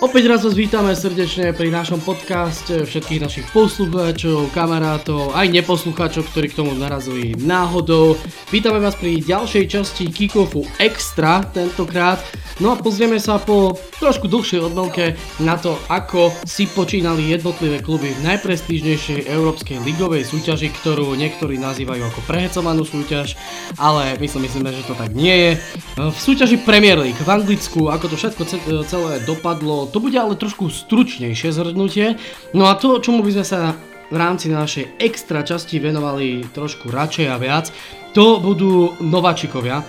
Opäť raz vás vítame srdečne pri našom podcaste všetkých našich poslucháčov, kamarátov, aj neposlucháčov, ktorí k tomu narazili náhodou. Vítame vás pri ďalšej časti Kickoffu Extra tentokrát. No a pozrieme sa po trošku dlhšej odnovke na to, ako si počínali jednotlivé kluby v najprestížnejšej európskej ligovej súťaži, ktorú niektorí nazývajú ako prehecovanú súťaž, ale my si myslíme, že to tak nie je. V súťaži Premier League v Anglicku, ako to všetko celé dopadlo, to bude ale trošku stručnejšie zhrnutie. No a to, čomu by sme sa v rámci našej extra časti venovali trošku radšej a viac, to budú nováčikovia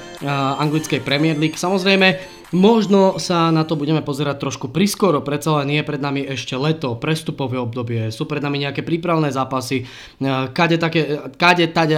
anglickej Premier League. Samozrejme, Možno sa na to budeme pozerať trošku priskoro, predsa len je pred nami ešte leto, prestupové obdobie, sú pred nami nejaké prípravné zápasy, kade také, kade tade,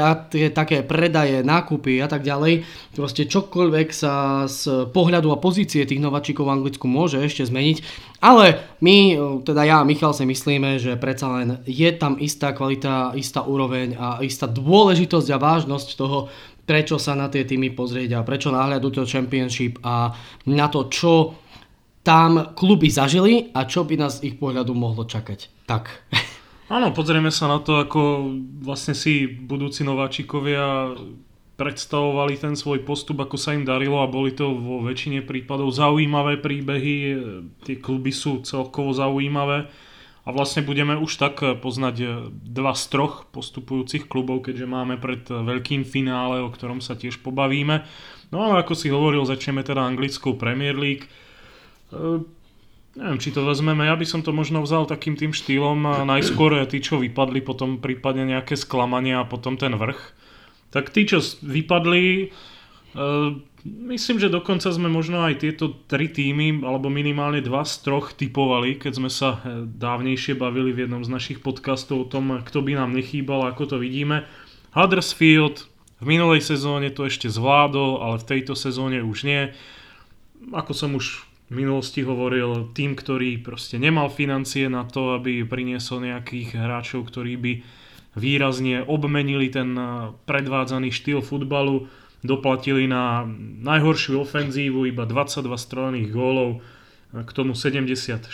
také predaje, nákupy a tak ďalej. Proste čokoľvek sa z pohľadu a pozície tých nováčikov v Anglicku môže ešte zmeniť, ale my, teda ja a Michal si myslíme, že predsa len je tam istá kvalita, istá úroveň a istá dôležitosť a vážnosť toho, prečo sa na tie týmy pozrieť a prečo náhľadu to Championship a na to, čo tam kluby zažili a čo by nás ich pohľadu mohlo čakať. Tak. Áno, pozrieme sa na to, ako vlastne si budúci nováčikovia predstavovali ten svoj postup, ako sa im darilo a boli to vo väčšine prípadov zaujímavé príbehy. Tie kluby sú celkovo zaujímavé a vlastne budeme už tak eh, poznať eh, dva z troch postupujúcich klubov, keďže máme pred eh, veľkým finále, o ktorom sa tiež pobavíme. No a ako si hovoril, začneme teda anglickou Premier League. E, neviem, či to vezmeme, ja by som to možno vzal takým tým štýlom najskôr tí, čo vypadli, potom prípadne nejaké sklamania a potom ten vrch. Tak tí, čo vypadli, e, Myslím, že dokonca sme možno aj tieto tri týmy, alebo minimálne dva z troch typovali, keď sme sa eh, dávnejšie bavili v jednom z našich podcastov o tom, kto by nám nechýbal, ako to vidíme. Huddersfield v minulej sezóne to ešte zvládol, ale v tejto sezóne už nie. Ako som už v minulosti hovoril, tým, ktorý proste nemal financie na to, aby priniesol nejakých hráčov, ktorí by výrazne obmenili ten eh, predvádzaný štýl futbalu, doplatili na najhoršiu ofenzívu, iba 22 strelených gólov, k tomu 76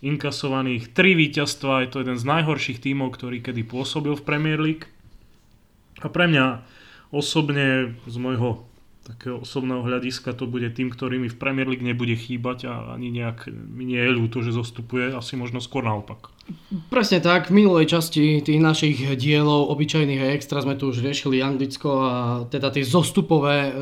inkasovaných, 3 víťazstva, je to jeden z najhorších tímov, ktorý kedy pôsobil v Premier League. A pre mňa osobne z môjho takého osobného hľadiska to bude tým, ktorý mi v Premier League nebude chýbať a ani nejak mi nie je ľúto, že zostupuje, asi možno skôr naopak. Presne tak, v minulej časti tých našich dielov obyčajných a extra sme tu už riešili Anglicko a teda tie zostupové e,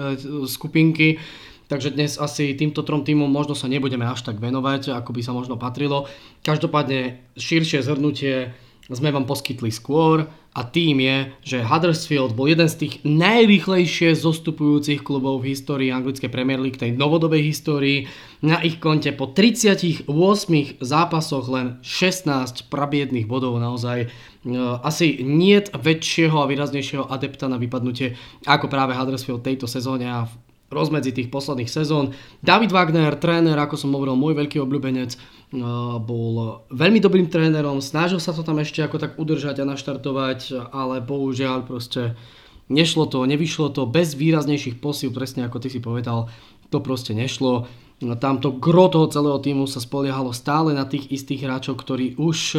skupinky, takže dnes asi týmto trom týmom možno sa nebudeme až tak venovať, ako by sa možno patrilo. Každopádne širšie zhrnutie sme vám poskytli skôr a tým je, že Huddersfield bol jeden z tých najrýchlejšie zostupujúcich klubov v histórii anglickej Premier League, tej novodobej histórii. Na ich konte po 38 zápasoch len 16 prabiedných bodov naozaj. E, asi nie väčšieho a výraznejšieho adepta na vypadnutie ako práve Huddersfield tejto sezóne a rozmedzi tých posledných sezón. David Wagner, tréner, ako som hovoril, môj veľký obľúbenec, bol veľmi dobrým trénerom, snažil sa to tam ešte ako tak udržať a naštartovať, ale bohužiaľ proste nešlo to, nevyšlo to bez výraznejších posíl, presne ako ty si povedal, to proste nešlo. Tamto gro toho celého týmu sa spoliehalo stále na tých istých hráčov, ktorí už...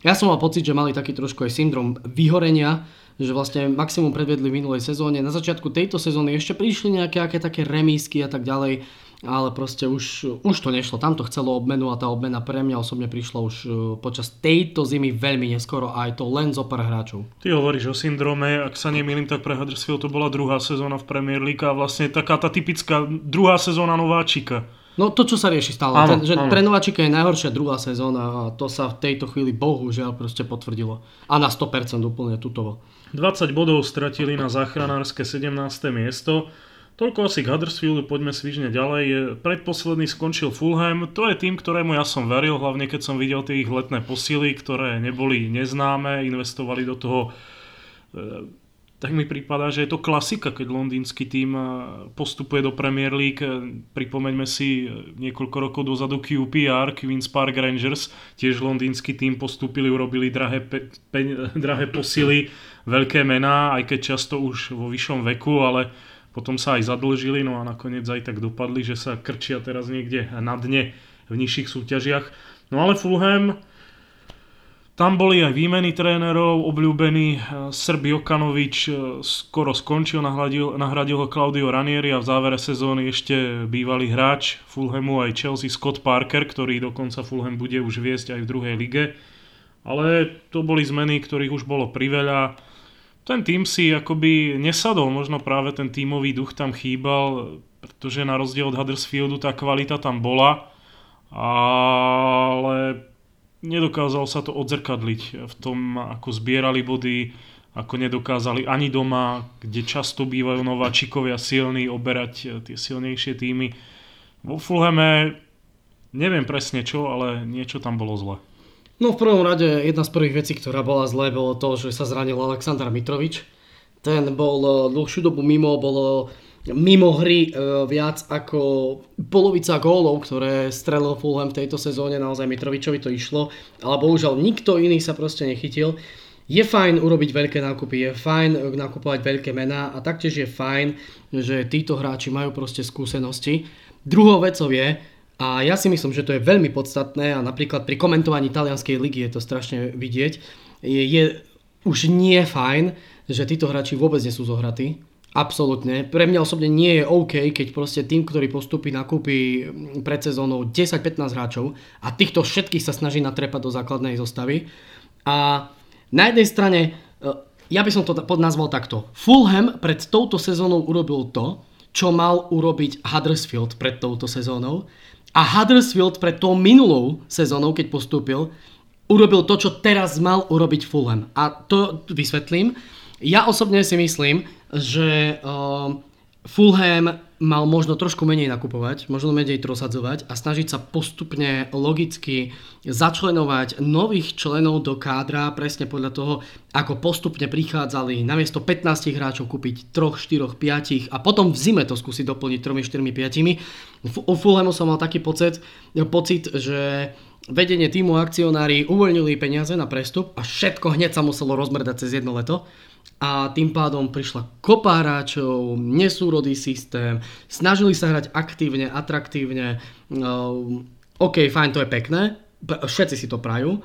Ja som mal pocit, že mali taký trošku aj syndrom vyhorenia, že vlastne maximum predvedli v minulej sezóne. Na začiatku tejto sezóny ešte prišli nejaké aké také remísky a tak ďalej, ale proste už, už to nešlo. Tam to chcelo obmenu a tá obmena pre mňa osobne prišla už e, počas tejto zimy veľmi neskoro a aj to len zo pár hráčov. Ty hovoríš o syndrome, ak sa nemýlim, tak pre Huddersfield to bola druhá sezóna v Premier League a vlastne taká tá typická druhá sezóna nováčika. No to, čo sa rieši stále. Áno, Ten, že áno. pre nováčika je najhoršia druhá sezóna a to sa v tejto chvíli bohužiaľ proste potvrdilo. A na 100% úplne tutovo. 20 bodov stratili na záchranárske 17. miesto. Toľko asi k Huddersfieldu, poďme svižne ďalej. Predposledný skončil Fulham, to je tým, ktorému ja som veril, hlavne keď som videl tie ich letné posily, ktoré neboli neznáme, investovali do toho e, tak mi prípada, že je to klasika, keď londýnsky tým e, postupuje do Premier League. E, pripomeňme si niekoľko rokov dozadu QPR, Queen's Park Rangers, tiež londýnsky tým postúpili, urobili drahé, pe, pe, drahé posily, veľké mená, aj keď často už vo vyššom veku, ale potom sa aj zadlžili, no a nakoniec aj tak dopadli, že sa krčia teraz niekde na dne v nižších súťažiach. No ale Fulham, tam boli aj výmeny trénerov, obľúbený eh, Srb Jokanovič eh, skoro skončil, nahradil, nahradil ho Claudio Ranieri a v závere sezóny ešte bývalý hráč Fulhamu aj Chelsea Scott Parker, ktorý dokonca Fulham bude už viesť aj v druhej lige. Ale to boli zmeny, ktorých už bolo priveľa. Ten tým si akoby nesadol, možno práve ten tímový duch tam chýbal, pretože na rozdiel od Huddersfieldu tá kvalita tam bola, ale nedokázal sa to odzrkadliť v tom, ako zbierali body, ako nedokázali ani doma, kde často bývajú nováčikovia silní, oberať eh, tie silnejšie týmy. Vo Fulhame neviem presne čo, ale niečo tam bolo zle. No v prvom rade jedna z prvých vecí, ktorá bola zlé, bolo to, že sa zranil Aleksandr Mitrovič. Ten bol eh, dlhšiu dobu mimo, bolo mimo hry e, viac ako polovica gólov, ktoré strelil Fulham v tejto sezóne, naozaj Mitrovičovi to išlo, ale bohužiaľ nikto iný sa proste nechytil. Je fajn urobiť veľké nákupy, je fajn nakupovať veľké mená a taktiež je fajn, že títo hráči majú proste skúsenosti. Druhou vecou je, a ja si myslím, že to je veľmi podstatné a napríklad pri komentovaní talianskej ligy je to strašne vidieť, je, je už nie fajn, že títo hráči vôbec nie sú zohratí Absolútne. Pre mňa osobne nie je OK, keď proste tým, ktorý postupí nakúpi pred sezónou 10-15 hráčov a týchto všetkých sa snaží natrepať do základnej zostavy. A na jednej strane, e, ja by som to nazval takto. Fulham pred touto sezónou urobil to, čo mal urobiť Huddersfield pred touto sezónou. A Huddersfield pred tou minulou sezónou, keď postúpil, urobil to, čo teraz mal urobiť Fulham. A to vysvetlím. Ja osobne si myslím, že uh, Fulham mal možno trošku menej nakupovať, možno menej trosadzovať a snažiť sa postupne logicky začlenovať nových členov do kádra presne podľa toho, ako postupne prichádzali namiesto 15 hráčov kúpiť 3, 4, 5 a potom v zime to skúsiť doplniť 3, 4, 5. U Fulhamu som mal taký pocit, pocit že vedenie týmu akcionári uvoľnili peniaze na prestup a všetko hneď sa muselo rozmrdať cez jedno leto a tým pádom prišla kopa hráčov, nesúrodý systém, snažili sa hrať aktívne, atraktívne. Uh, OK, fajn, to je pekné, všetci si to prajú,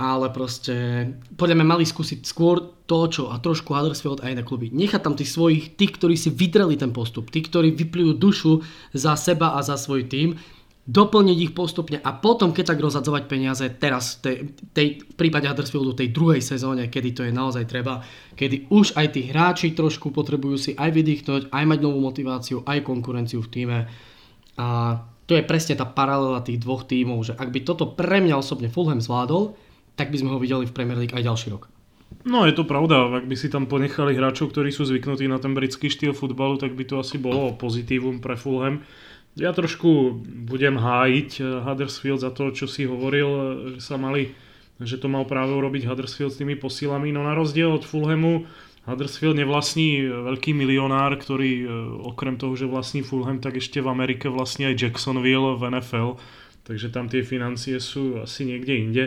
ale proste podľa mňa mali skúsiť skôr to, čo a trošku Huddersfield a iné kluby. Nechať tam tých svojich, tých, ktorí si vydreli ten postup, tí, ktorí vyplývajú dušu za seba a za svoj tým, doplniť ich postupne a potom keď tak rozhadzovať peniaze teraz tej, tej, v prípade Huddersfieldu tej druhej sezóne, kedy to je naozaj treba, kedy už aj tí hráči trošku potrebujú si aj vydýchnuť, aj mať novú motiváciu, aj konkurenciu v týme a to je presne tá paralela tých dvoch tímov, že ak by toto pre mňa osobne Fulham zvládol, tak by sme ho videli v Premier League aj ďalší rok. No je to pravda, ak by si tam ponechali hráčov, ktorí sú zvyknutí na ten britský štýl futbalu, tak by to asi bolo pozitívum pre Fulham. Ja trošku budem hájiť eh, Huddersfield za to, čo si hovoril, eh, že sa mali, že to mal práve urobiť Huddersfield s tými posilami, no na rozdiel od Fulhamu Huddersfield nevlastní veľký milionár, ktorý eh, okrem toho, že vlastní Fulham, tak ešte v Amerike vlastní aj Jacksonville v NFL, takže tam tie financie sú asi niekde inde.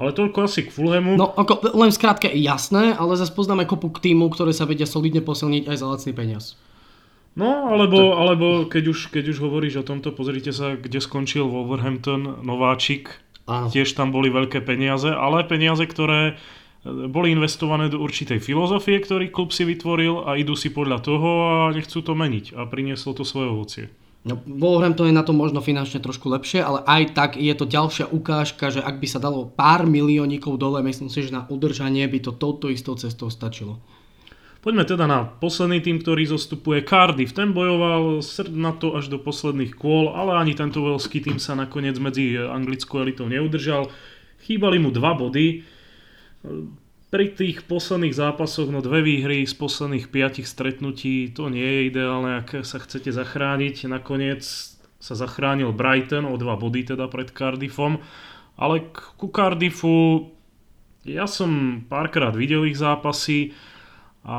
Ale toľko asi k Fulhamu. No, ako, len skrátke jasné, ale zase poznáme kopu k týmu, ktoré sa vedia solidne posilniť aj za lacný peniaz. No, alebo, alebo keď, už, keď už hovoríš o tomto, pozrite sa, kde skončil Wolverhampton, nováčik. Áno. Tiež tam boli veľké peniaze, ale peniaze, ktoré e, boli investované do určitej filozofie, ktorý klub si vytvoril a idú si podľa toho a nechcú to meniť a prinieslo to svoje ovocie. No, Wolverhampton je na to možno finančne trošku lepšie, ale aj tak je to ďalšia ukážka, že ak by sa dalo pár miliónikov dole, myslím si, že na udržanie by to touto istou cestou stačilo. Poďme teda na posledný tým, ktorý zostupuje Cardiff. Ten bojoval srd na to až do posledných kôl, ale ani tento veľský tým sa nakoniec medzi anglickou elitou neudržal. Chýbali mu dva body. Pri tých posledných zápasoch, no dve výhry z posledných piatich stretnutí, to nie je ideálne, ak sa chcete zachrániť. Nakoniec sa zachránil Brighton o dva body teda pred Cardiffom. Ale ku Cardiffu ja som párkrát videl ich zápasy, a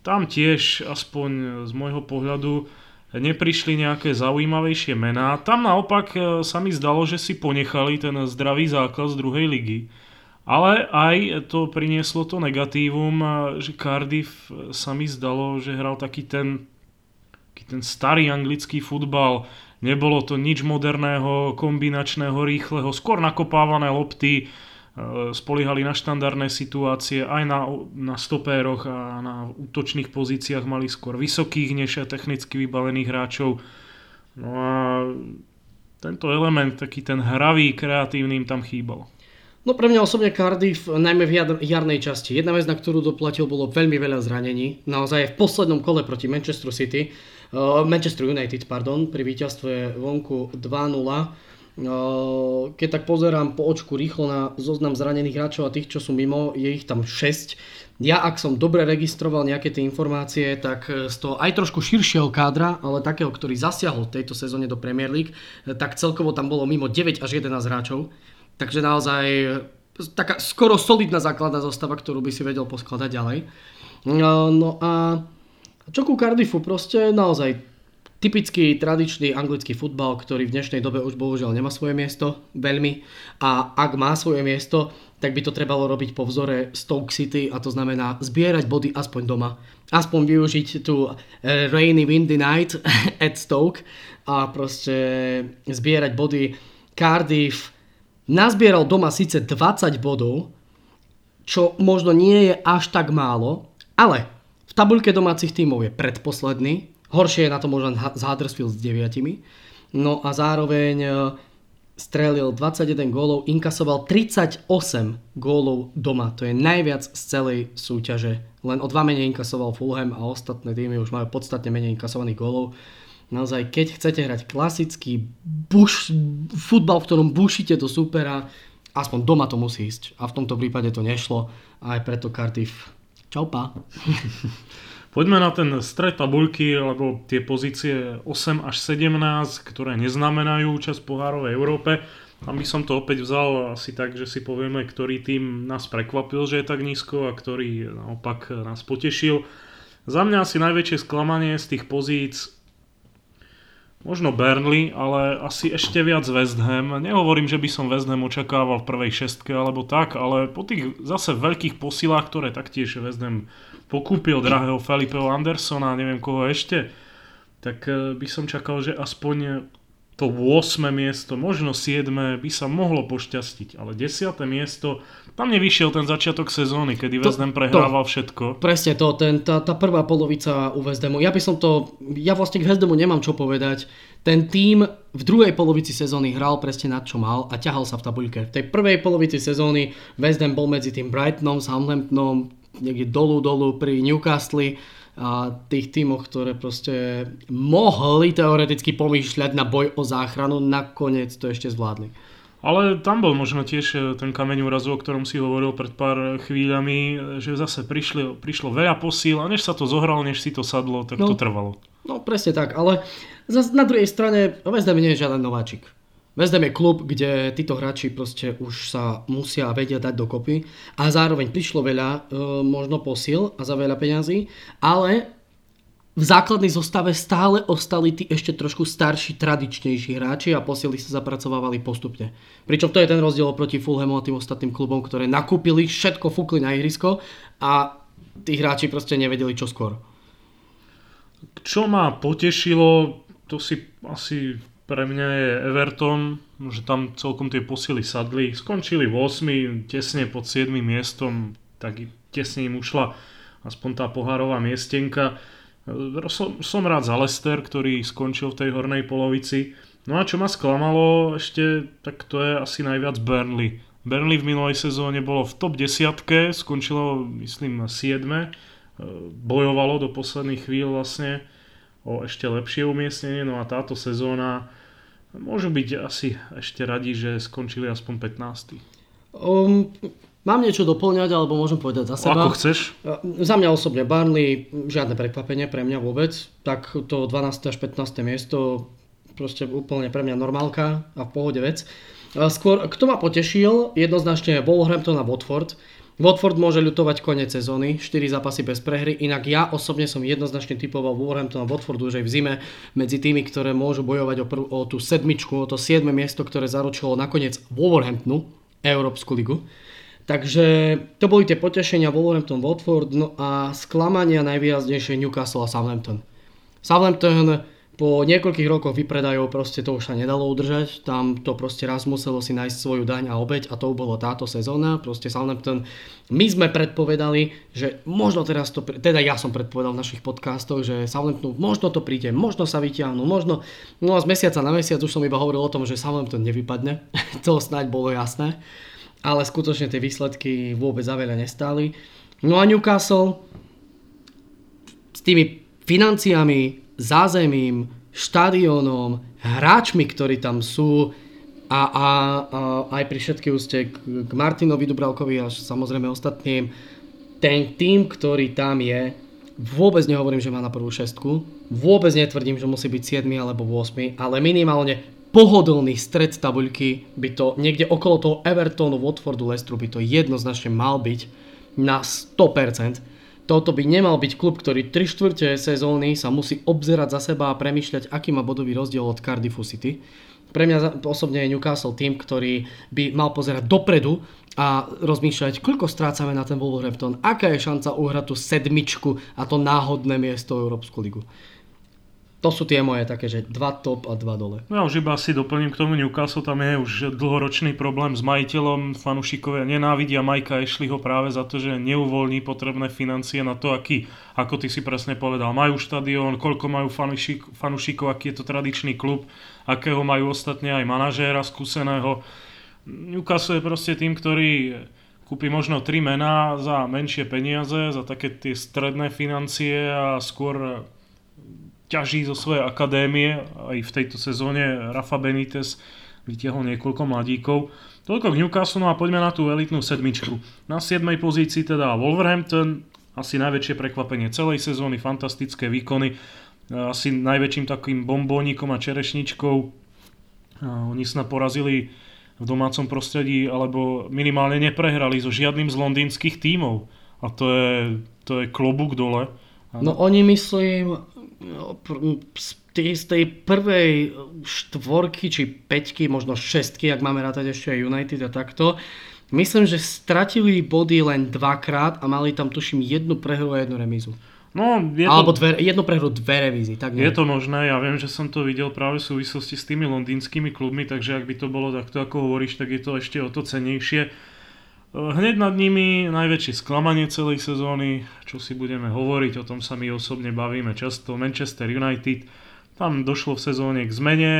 tam tiež, aspoň z môjho pohľadu, neprišli nejaké zaujímavejšie mená. Tam naopak e, sa mi zdalo, že si ponechali ten zdravý základ z druhej ligy. Ale aj to prinieslo to negatívum, e, že Cardiff e, sa mi zdalo, že hral taký ten, taký ten starý anglický futbal, Nebolo to nič moderného, kombinačného, rýchleho, skôr nakopávané lopty, spoliehali na štandardné situácie, aj na, na stopéroch a na útočných pozíciách mali skôr vysokých než technicky vybavených hráčov. No a tento element, taký ten hravý, kreatívny im tam chýbal. No pre mňa osobne Cardiff, najmä v jarnej časti. Jedna vec, na ktorú doplatil, bolo veľmi veľa zranení. Naozaj v poslednom kole proti Manchester City Uh, Manchester United, pardon, pri víťazstve vonku 2-0. Uh, keď tak pozerám po očku rýchlo na zoznam zranených hráčov a tých, čo sú mimo, je ich tam 6. Ja, ak som dobre registroval nejaké tie informácie, tak z toho aj trošku širšieho kádra, ale takého, ktorý zasiahol v tejto sezóne do Premier League, tak celkovo tam bolo mimo 9 až 11 hráčov. Takže naozaj taká skoro solidná základná zostava, ktorú by si vedel poskladať ďalej. No, no a čo ku Cardiffu, proste naozaj typický tradičný anglický futbal, ktorý v dnešnej dobe už bohužiaľ nemá svoje miesto veľmi a ak má svoje miesto, tak by to trebalo robiť po vzore Stoke City a to znamená zbierať body aspoň doma. Aspoň využiť tú eh, rainy windy night at Stoke a proste zbierať body. Cardiff nazbieral doma síce 20 bodov, čo možno nie je až tak málo, ale v tabuľke domácich tímov je predposledný, horšie je na to možno z Huddersfield s 9. No a zároveň e, strelil 21 gólov, inkasoval 38 gólov doma. To je najviac z celej súťaže. Len o dva menej inkasoval Fulham a ostatné týmy už majú podstatne menej inkasovaných gólov. Naozaj, keď chcete hrať klasický buš, futbal, v ktorom bušite do supera, aspoň doma to musí ísť. A v tomto prípade to nešlo. A aj preto Cardiff Čau pa. Poďme na ten stred tabuľky, alebo tie pozície 8 až 17, ktoré neznamenajú účasť pohárovej Európe. Tam by som to opäť vzal asi tak, že si povieme, ktorý tým nás prekvapil, že je tak nízko a ktorý naopak nás potešil. Za mňa asi najväčšie sklamanie z tých pozíc Možno Burnley, ale asi ešte viac West Ham. Nehovorím, že by som West Ham očakával v prvej šestke alebo tak, ale po tých zase veľkých posilách, ktoré taktiež West Ham pokúpil drahého Felipeho Andersona, neviem koho ešte, tak eh, by som čakal, že aspoň to 8. miesto, možno 7. by sa mohlo pošťastiť, ale 10. miesto, tam nevyšiel ten začiatok sezóny, kedy West Ham prehrával to, všetko. Presne to, ten, tá, tá prvá polovica u West Hamu. Ja by som to, ja vlastne k West Hamu nemám čo povedať. Ten tým v druhej polovici sezóny hral presne na čo mal a ťahal sa v tabuľke. V tej prvej polovici sezóny West Ham bol medzi tým Brightonom, Southamptonom, niekde dolu, dolu pri Newcastle a tých tímoch, ktoré proste mohli teoreticky pomýšľať na boj o záchranu, nakoniec to ešte zvládli. Ale tam bol možno tiež e, ten kameň úrazu, o ktorom si hovoril pred pár chvíľami, že zase prišli, prišlo veľa posíl a než sa to zohralo, než si to sadlo, tak no, to trvalo. No presne tak, ale na druhej strane West Ham nie je žiaden nováčik. West Ham je klub, kde títo hráči proste už sa musia vedia dať dokopy a zároveň prišlo veľa e, možno posil a za veľa peňazí, ale v základnej zostave stále ostali tí ešte trošku starší, tradičnejší hráči a posily sa zapracovávali postupne. Pričom to je ten rozdiel oproti Fulhamu a tým ostatným klubom, ktoré nakúpili, všetko fúkli na ihrisko a tí hráči proste nevedeli čo skôr. Čo ma potešilo, to si asi pre mňa je Everton, že tam celkom tie posily sadli. Skončili v 8, tesne pod 7 miestom, tak tesne im ušla aspoň tá pohárová miestenka. Som, som rád za Lester, ktorý skončil v tej hornej polovici. No a čo ma sklamalo ešte, tak to je asi najviac Burnley. Burnley v minulej sezóne bolo v top 10, skončilo myslím na 7. Bojovalo do posledných chvíľ vlastne o ešte lepšie umiestnenie, no a táto sezóna Môžu byť asi ešte radi, že skončili aspoň 15. Um, mám niečo doplňať, alebo môžem povedať za seba. Ako chceš. Uh, za mňa osobne Barnley, žiadne prekvapenie pre mňa vôbec. Tak to 12. až 15. miesto proste úplne pre mňa normálka a v pohode vec. Uh, skôr, kto ma potešil, jednoznačne Wolverhampton a Watford. Watford môže ľutovať koniec sezóny, 4 zápasy bez prehry, inak ja osobne som jednoznačne typoval Wolverhampton a Watford už aj v zime medzi tými, ktoré môžu bojovať o, prv, o tú sedmičku, o to 7 miesto, ktoré zaručilo nakoniec Wolverhamptonu, Európsku ligu. Takže to boli tie potešenia Wolverhampton, Watford, no a sklamania najvýraznejšie Newcastle a Southampton. Southampton po niekoľkých rokoch vypredajov proste to už sa nedalo udržať, tam to proste raz muselo si nájsť svoju daň a obeď a to bolo táto sezóna, proste Southampton, my sme predpovedali, že možno teraz to, teda ja som predpovedal v našich podcastoch, že Southampton možno to príde, možno sa vyťahnú, možno, no a z mesiaca na mesiac už som iba hovoril o tom, že Southampton nevypadne, to snáď bolo jasné, ale skutočne tie výsledky vôbec za veľa nestáli. No a Newcastle s tými financiami, zázemím, štadiónom, hráčmi, ktorí tam sú. A, a, a aj pri všetky úste k, k Martinovi Dubravkovi a samozrejme ostatným, ten tým, ktorý tam je, vôbec nehovorím, že má na prvú šestku, vôbec netvrdím, že musí byť 7 alebo 8, ale minimálne pohodlný stred tabuľky by to niekde okolo toho Evertonu, Watfordu, Leicesteru by to jednoznačne mal byť na 100% toto by nemal byť klub, ktorý 3 štvrte sezóny sa musí obzerať za seba a premyšľať, aký má bodový rozdiel od Cardiffu City. Pre mňa osobne je Newcastle tým, ktorý by mal pozerať dopredu a rozmýšľať, koľko strácame na ten Wolverhampton, aká je šanca uhrať tú sedmičku a to náhodné miesto Európsku ligu to sú tie moje také, že dva top a dva dole. No ja už iba si doplním k tomu Newcastle, tam je už dlhoročný problém s majiteľom, fanúšikovia nenávidia Majka Ashleyho práve za to, že neuvoľní potrebné financie na to, aký, ako ty si presne povedal, majú štadión, koľko majú fanúšik, fanúšikov, aký je to tradičný klub, akého majú ostatne aj manažéra skúseného. Newcastle je proste tým, ktorý kúpi možno tri mená za menšie peniaze, za také tie stredné financie a skôr ťaží zo svojej akadémie, aj v tejto sezóne Rafa Benitez vytiahol niekoľko mladíkov. Toľko k Newcastle, no a poďme na tú elitnú sedmičku. Na 7. pozícii teda Wolverhampton, asi najväčšie prekvapenie celej sezóny, fantastické výkony, asi najväčším takým bombónikom a čerešničkou. Oni snad porazili v domácom prostredí, alebo minimálne neprehrali so žiadnym z londýnskych tímov. A to je, to je klobúk dole. No oni myslím, z tej prvej štvorky či peťky, možno šestky, ak máme rátať ešte aj United a takto, myslím, že stratili body len dvakrát a mali tam tuším jednu prehru a jednu remízu. No, je to, Alebo dve, jednu prehru, dve revízy. Tak je to možné, ja viem, že som to videl práve v súvislosti s tými londýnskymi klubmi, takže ak by to bolo takto, ako hovoríš, tak je to ešte o to cenejšie. Hneď nad nimi najväčšie sklamanie celej sezóny, čo si budeme hovoriť, o tom sa my osobne bavíme často, Manchester United. Tam došlo v sezóne k zmene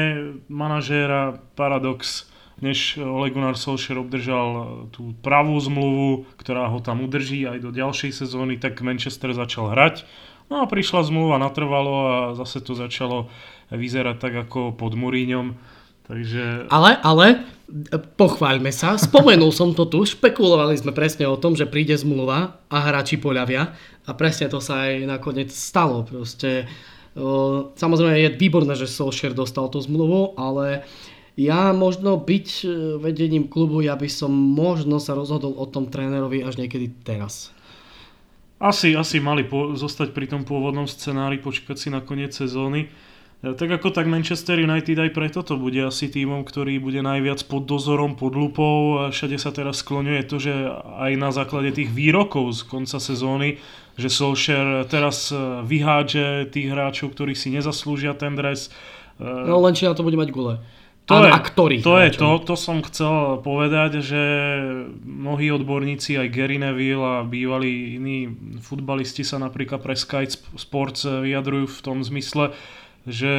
manažéra, paradox, než Ole Gunnar Solskjaer obdržal tú pravú zmluvu, ktorá ho tam udrží aj do ďalšej sezóny, tak Manchester začal hrať. No a prišla zmluva, natrvalo a zase to začalo vyzerať tak ako pod Muríňom Takže... Ale, ale, pochváľme sa, spomenul som to tu, špekulovali sme presne o tom, že príde zmluva a hráči poľavia a presne to sa aj nakoniec stalo. Proste, samozrejme je výborné, že Solskjaer dostal tú zmluvu, ale ja možno byť e, vedením klubu, ja by som možno sa rozhodol o tom trénerovi až niekedy teraz. Asi, asi mali po, zostať pri tom pôvodnom scenári, počkať si na koniec sezóny. Tak ako tak Manchester United aj preto to bude asi týmom, ktorý bude najviac pod dozorom, pod lupou a všade sa teraz skloňuje to, že aj na základe tých výrokov z konca sezóny, že Solskjaer teraz e, vyhádže tých hráčov, ktorí si nezaslúžia ten dres. E, no len či na to bude mať gule. To a, je, a ktorý to je to, to som chcel povedať, že mnohí odborníci, aj Gary Neville a bývalí iní futbalisti sa napríklad pre Sky Sports vyjadrujú v tom zmysle, že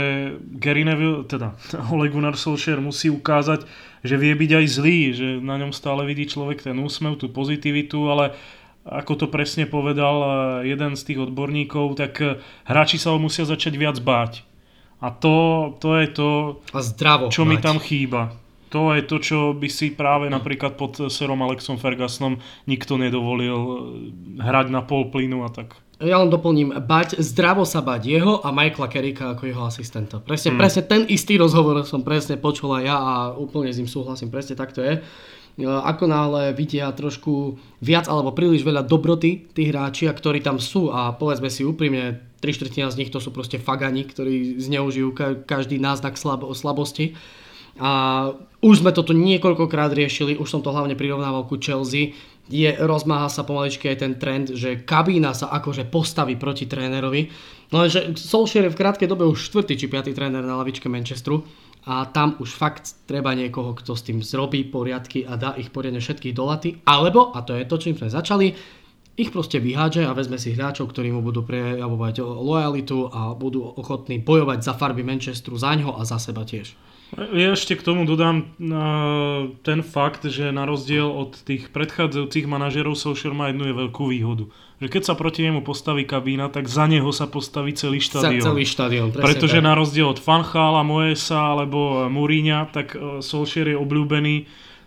Gary Neville, teda Ole Gunnar Solskjaer musí ukázať, že vie byť aj zlý, že na ňom stále vidí človek ten úsmev, tú pozitivitu, ale ako to presne povedal eh, jeden z tých odborníkov, tak eh, hráči sa ho musia začať viac báť. A to, to je to, a zdravo čo báť. mi tam chýba. To je to, čo by si práve napríklad pod serom Alexom Fergusonom nikto nedovolil eh, hrať na pol plynu a tak ja len doplním, bať, zdravo sa bať jeho a Michaela Kerricka ako jeho asistenta. Presne, hmm. presne ten istý rozhovor som presne počul aj ja a úplne s ním súhlasím, presne tak to je. Ako náhle vidia trošku viac alebo príliš veľa dobroty tých hráči, ktorí tam sú a povedzme si úprimne, tri štvrtina z nich to sú proste fagani, ktorí zneužijú každý náznak slab- slabosti. A už sme toto niekoľkokrát riešili, už som to hlavne prirovnával ku Chelsea, je, rozmáha sa pomaličky aj ten trend, že kabína sa akože postaví proti trénerovi. No že Solskjaer je v krátkej dobe už štvrtý či piatý tréner na lavičke Manchesteru a tam už fakt treba niekoho, kto s tým zrobí poriadky a dá ich poriadne všetkých do laty. Alebo, a to je to, čím sme začali, ich proste vyhádže a vezme si hráčov, ktorí mu budú prejavovať lojalitu a budú ochotní bojovať za farby Manchesteru, za ňo a za seba tiež. Ja ešte k tomu dodám ten fakt, že na rozdiel od tých predchádzajúcich manažerov Solskjaer má jednu je veľkú výhodu. Že keď sa proti nemu postaví kabína, tak za neho sa postaví celý štadión. Celý štadión, Pretože tak. na rozdiel od Fanchala, Moesa alebo Mourinha, tak uh, Solskjaer je obľúbený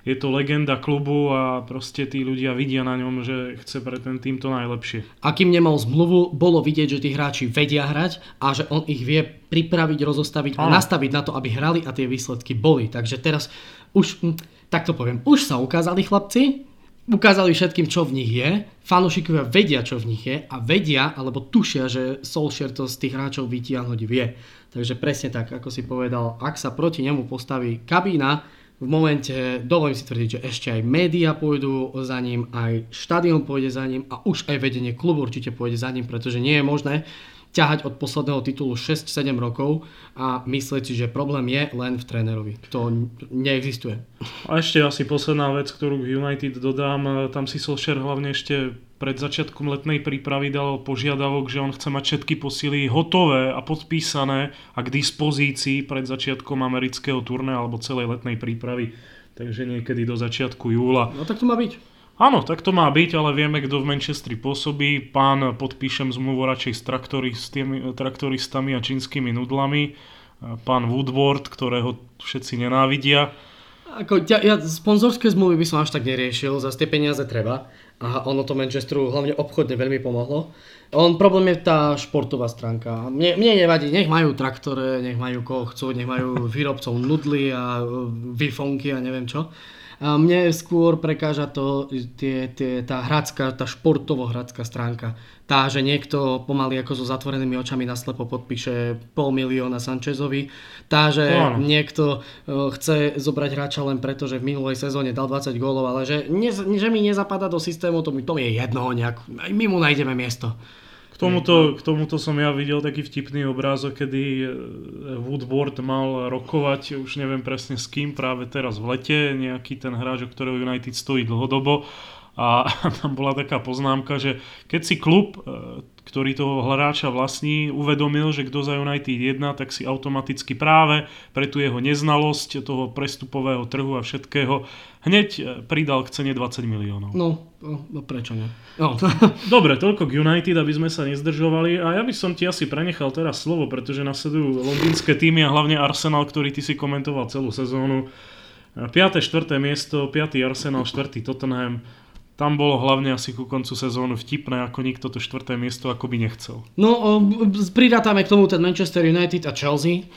je to legenda klubu a proste tí ľudia vidia na ňom, že chce pre ten tým to najlepšie. A kým nemal zmluvu, bolo vidieť, že tí hráči vedia hrať a že on ich vie pripraviť, rozostaviť a nastaviť na to, aby hrali a tie výsledky boli. Takže teraz už, hm, tak to poviem, už sa ukázali chlapci, ukázali všetkým, čo v nich je, fanúšikovia vedia, čo v nich je a vedia, alebo tušia, že Solskjaer to z tých hráčov vytiahnuť vie. Takže presne tak, ako si povedal, ak sa proti nemu postaví kabína, v momente, dovolím si tvrdiť, že ešte aj média pôjdu za ním, aj štadión pôjde za ním a už aj vedenie klubu určite pôjde za ním, pretože nie je možné ťahať od posledného titulu 6-7 rokov a myslieť si, že problém je len v trénerovi. To neexistuje. A ešte asi posledná vec, ktorú k United dodám, tam si Solskjaer hlavne ešte pred začiatkom letnej prípravy dal požiadavok, že on chce mať všetky posily hotové a podpísané a k dispozícii pred začiatkom amerického turné alebo celej letnej prípravy. Takže niekedy do začiatku júla. No tak to má byť. Áno, tak to má byť, ale vieme, kto v Manchestri pôsobí. Pán, podpíšem zmluvu radšej s traktoristami, traktoristami a čínskymi nudlami. Pán Woodward, ktorého všetci nenávidia. Ako, ja, ja sponzorské zmluvy by som až tak neriešil, za tie peniaze treba. A ono to Manchesteru hlavne obchodne veľmi pomohlo. On problém je tá športová stránka. Mne, mne nevadí, nech majú traktore, nech majú koho chcú, nech majú výrobcov nudly a vifonky a neviem čo. A mne skôr prekáža to tie, tie, tá hradská, tá športovo-hradská stránka. Tá, že niekto pomaly ako so zatvorenými očami naslepo podpíše pol milióna Sanchezovi. Tá, že no. niekto e, chce zobrať hráča len preto, že v minulej sezóne dal 20 gólov, ale že, ne, že mi nezapadá do systému, to mi, to mi je jedno nejak. My mu nájdeme miesto. K tomuto, k tomuto som ja videl taký vtipný obrázok, kedy e, Woodward mal rokovať, už neviem presne s kým, práve teraz v lete, nejaký ten hráč, o ktorého United stojí dlhodobo. A tam bola taká poznámka, že keď si klub e, ktorý toho hráča vlastní, uvedomil, že kto za United jedná, tak si automaticky práve pre tú jeho neznalosť toho prestupového trhu a všetkého hneď e, pridal k cene 20 miliónov. No, no prečo nie? No. Dobre, toľko k United, aby sme sa nezdržovali a ja by som ti asi prenechal teraz slovo, pretože nasledujú londýnske týmy a hlavne Arsenal, ktorý ty si komentoval celú sezónu. 5. 4. miesto, 5. Arsenal, 4. Tottenham tam bolo hlavne asi ku koncu sezónu vtipné, ako nikto to štvrté miesto ako by nechcel. No, pridátame k tomu ten Manchester United a Chelsea.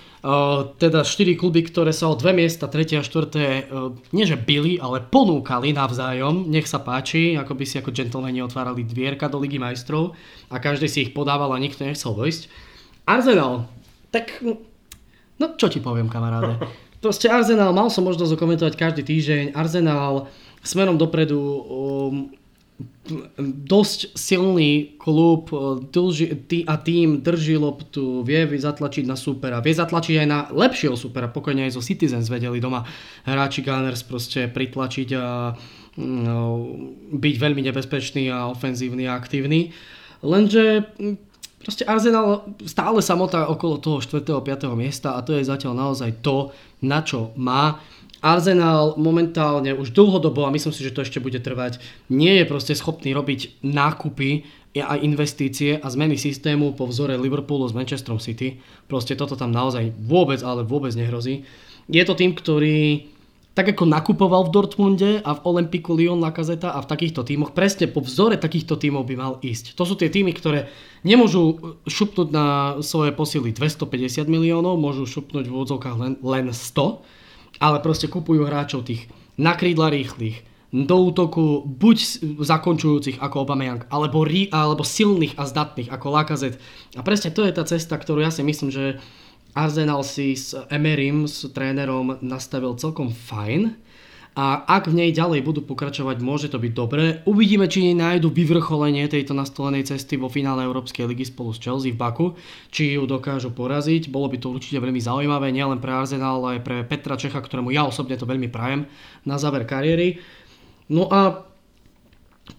Teda 4 kluby, ktoré sa o dve miesta, tretie a štvrté, nie že byli, ale ponúkali navzájom. Nech sa páči, ako by si ako gentlemani otvárali dvierka do Ligy majstrov a každý si ich podával a nikto nechcel vojsť. Arsenal, tak no čo ti poviem kamaráde. Proste Arsenal, mal som možnosť komentovať každý týždeň. Arsenal smerom dopredu um, dosť silný klub uh, a tým drží loptu, vie zatlačiť na supera, vie zatlačiť aj na lepšieho supera, pokojne aj zo Citizens vedeli doma hráči Gunners proste pritlačiť a no, byť veľmi nebezpečný a ofenzívny a aktívny. Lenže hm, proste Arsenal stále samotá okolo toho 4. a 5. miesta a to je zatiaľ naozaj to, na čo má. Arsenal momentálne už dlhodobo, a myslím si, že to ešte bude trvať, nie je proste schopný robiť nákupy a investície a zmeny systému po vzore Liverpoolu s Manchesterom City. Proste toto tam naozaj vôbec, ale vôbec nehrozí. Je to tým, ktorý tak ako nakupoval v Dortmunde a v Olympiku Lyon Lacazeta a v takýchto tímoch, presne po vzore takýchto tímov by mal ísť. To sú tie týmy, ktoré nemôžu šupnúť na svoje posily 250 miliónov, môžu šupnúť v úvodzovkách len, len 100 ale proste kupujú hráčov tých na krídla rýchlych, do útoku buď zakončujúcich ako Aubameyang, alebo, rí, alebo silných a zdatných ako Lacazette. A presne to je tá cesta, ktorú ja si myslím, že Arsenal si s Emerim, s trénerom nastavil celkom fajn. A ak v nej ďalej budú pokračovať, môže to byť dobré. Uvidíme, či nájdu vyvrcholenie tejto nastolenej cesty vo finále Európskej ligy spolu s Chelsea v Baku, či ju dokážu poraziť. Bolo by to určite veľmi zaujímavé, nielen pre Arsenal, ale aj pre Petra Čecha, ktorému ja osobne to veľmi prajem na záver kariéry. No a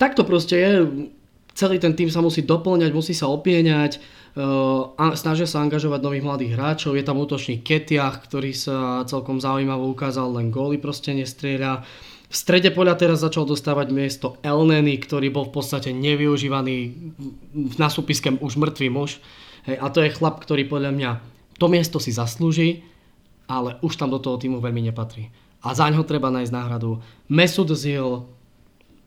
tak to proste je. Celý ten tým sa musí doplňať, musí sa opieňať, snažia sa angažovať nových mladých hráčov. Je tam útočník Ketiach, ktorý sa celkom zaujímavo ukázal, len góly proste nestrieľa. V strede poľa teraz začal dostávať miesto Elneny, ktorý bol v podstate nevyužívaný na súpiske už mŕtvý muž. Hej, a to je chlap, ktorý podľa mňa to miesto si zaslúži, ale už tam do toho týmu veľmi nepatrí. A za ňo treba nájsť náhradu. Mesut Zil,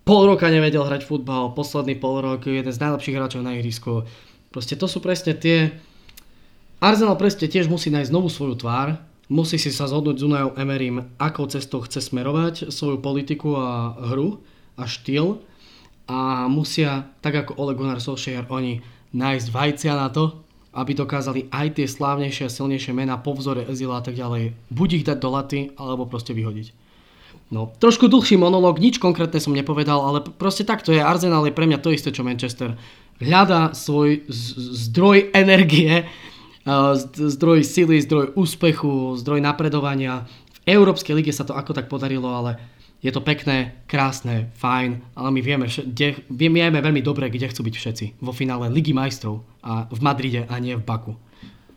pol roka nevedel hrať futbal, posledný pol rok jeden z najlepších hráčov na ihrisku. Proste to sú presne tie... Arsenal presne tiež musí nájsť novú svoju tvár, musí si sa zhodnúť s Unajom Emerym, akou cestou chce smerovať svoju politiku a hru a štýl a musia, tak ako Ole Gunnar Solskjaer, oni nájsť vajcia na to, aby dokázali aj tie slávnejšie a silnejšie mená po vzore Ezila a tak ďalej, buď ich dať do laty, alebo proste vyhodiť. No, trošku dlhší monológ, nič konkrétne som nepovedal, ale proste takto je. Arsenal je pre mňa to isté, čo Manchester. Hľada svoj zdroj energie, zdroj sily, zdroj úspechu, zdroj napredovania. V Európskej lige sa to ako tak podarilo, ale je to pekné, krásne, fajn, ale my vieme, kde, vieme veľmi dobre, kde chcú byť všetci. Vo finále Ligy majstrov a v Madride a nie v Baku.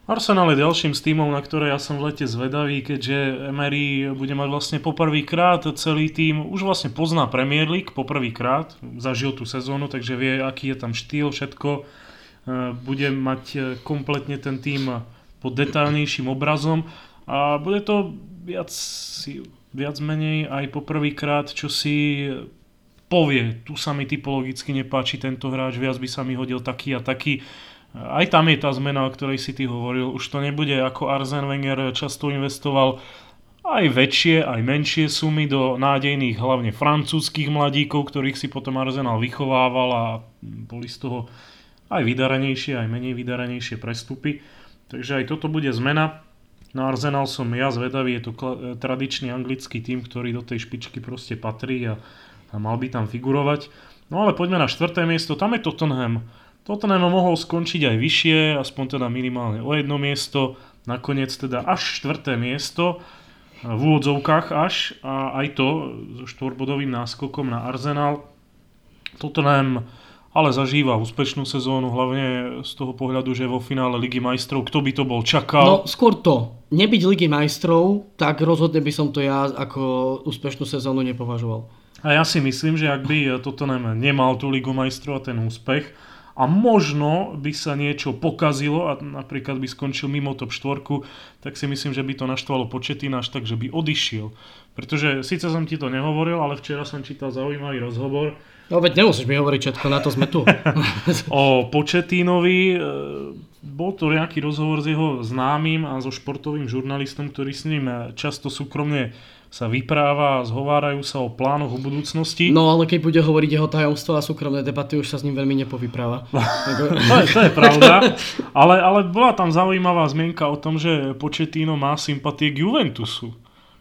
Arsenal je ďalším z týmov, na ktoré ja som v lete zvedavý, keďže Emery bude mať vlastne poprvýkrát celý tým, už vlastne pozná Premier League poprvýkrát, zažil tú sezónu, takže vie, aký je tam štýl, všetko. E, bude mať e, kompletne ten tým pod detailnejším obrazom. A bude to viac, viac menej aj poprvýkrát, čo si povie, tu sa mi typologicky nepáči tento hráč, viac by sa mi hodil taký a taký aj tam je tá zmena, o ktorej si ty hovoril. Už to nebude ako Arsene Wenger často investoval aj väčšie, aj menšie sumy do nádejných, hlavne francúzských mladíkov, ktorých si potom Arsenal vychovával a boli z toho aj vydarenejšie, aj menej vydarenejšie prestupy. Takže aj toto bude zmena. Na Arsenal som ja zvedavý, je to tradičný anglický tým, ktorý do tej špičky proste patrí a, a mal by tam figurovať. No ale poďme na štvrté miesto, tam je Tottenham. Tottenham mohol skončiť aj vyššie, aspoň teda minimálne o jedno miesto, nakoniec teda až štvrté miesto, v úvodzovkách až, a aj to so štvorbodovým náskokom na Arsenal. Tottenham ale zažíva úspešnú sezónu, hlavne z toho pohľadu, že vo finále Ligy majstrov, kto by to bol čakal? No skôr to, nebyť Ligy majstrov, tak rozhodne by som to ja ako úspešnú sezónu nepovažoval. A ja si myslím, že ak by Tottenham nemal tú Ligu majstrov a ten úspech, a možno by sa niečo pokazilo a napríklad by skončil mimo top 4, tak si myslím, že by to naštvalo početina až tak, že by odišiel. Pretože síce som ti to nehovoril, ale včera som čítal zaujímavý rozhovor. No veď nemusíš mi hovoriť všetko, na to sme tu. o Početínovi, e, bol to nejaký rozhovor s jeho známym a so športovým žurnalistom, ktorý s ním často súkromne sa vypráva zhovárajú sa o plánoch o budúcnosti. No ale keď bude hovoriť jeho tajomstvo a súkromné debaty, už sa s ním veľmi nepovypráva. to, je, to je pravda, ale, ale bola tam zaujímavá zmienka o tom, že Početino má sympatie k Juventusu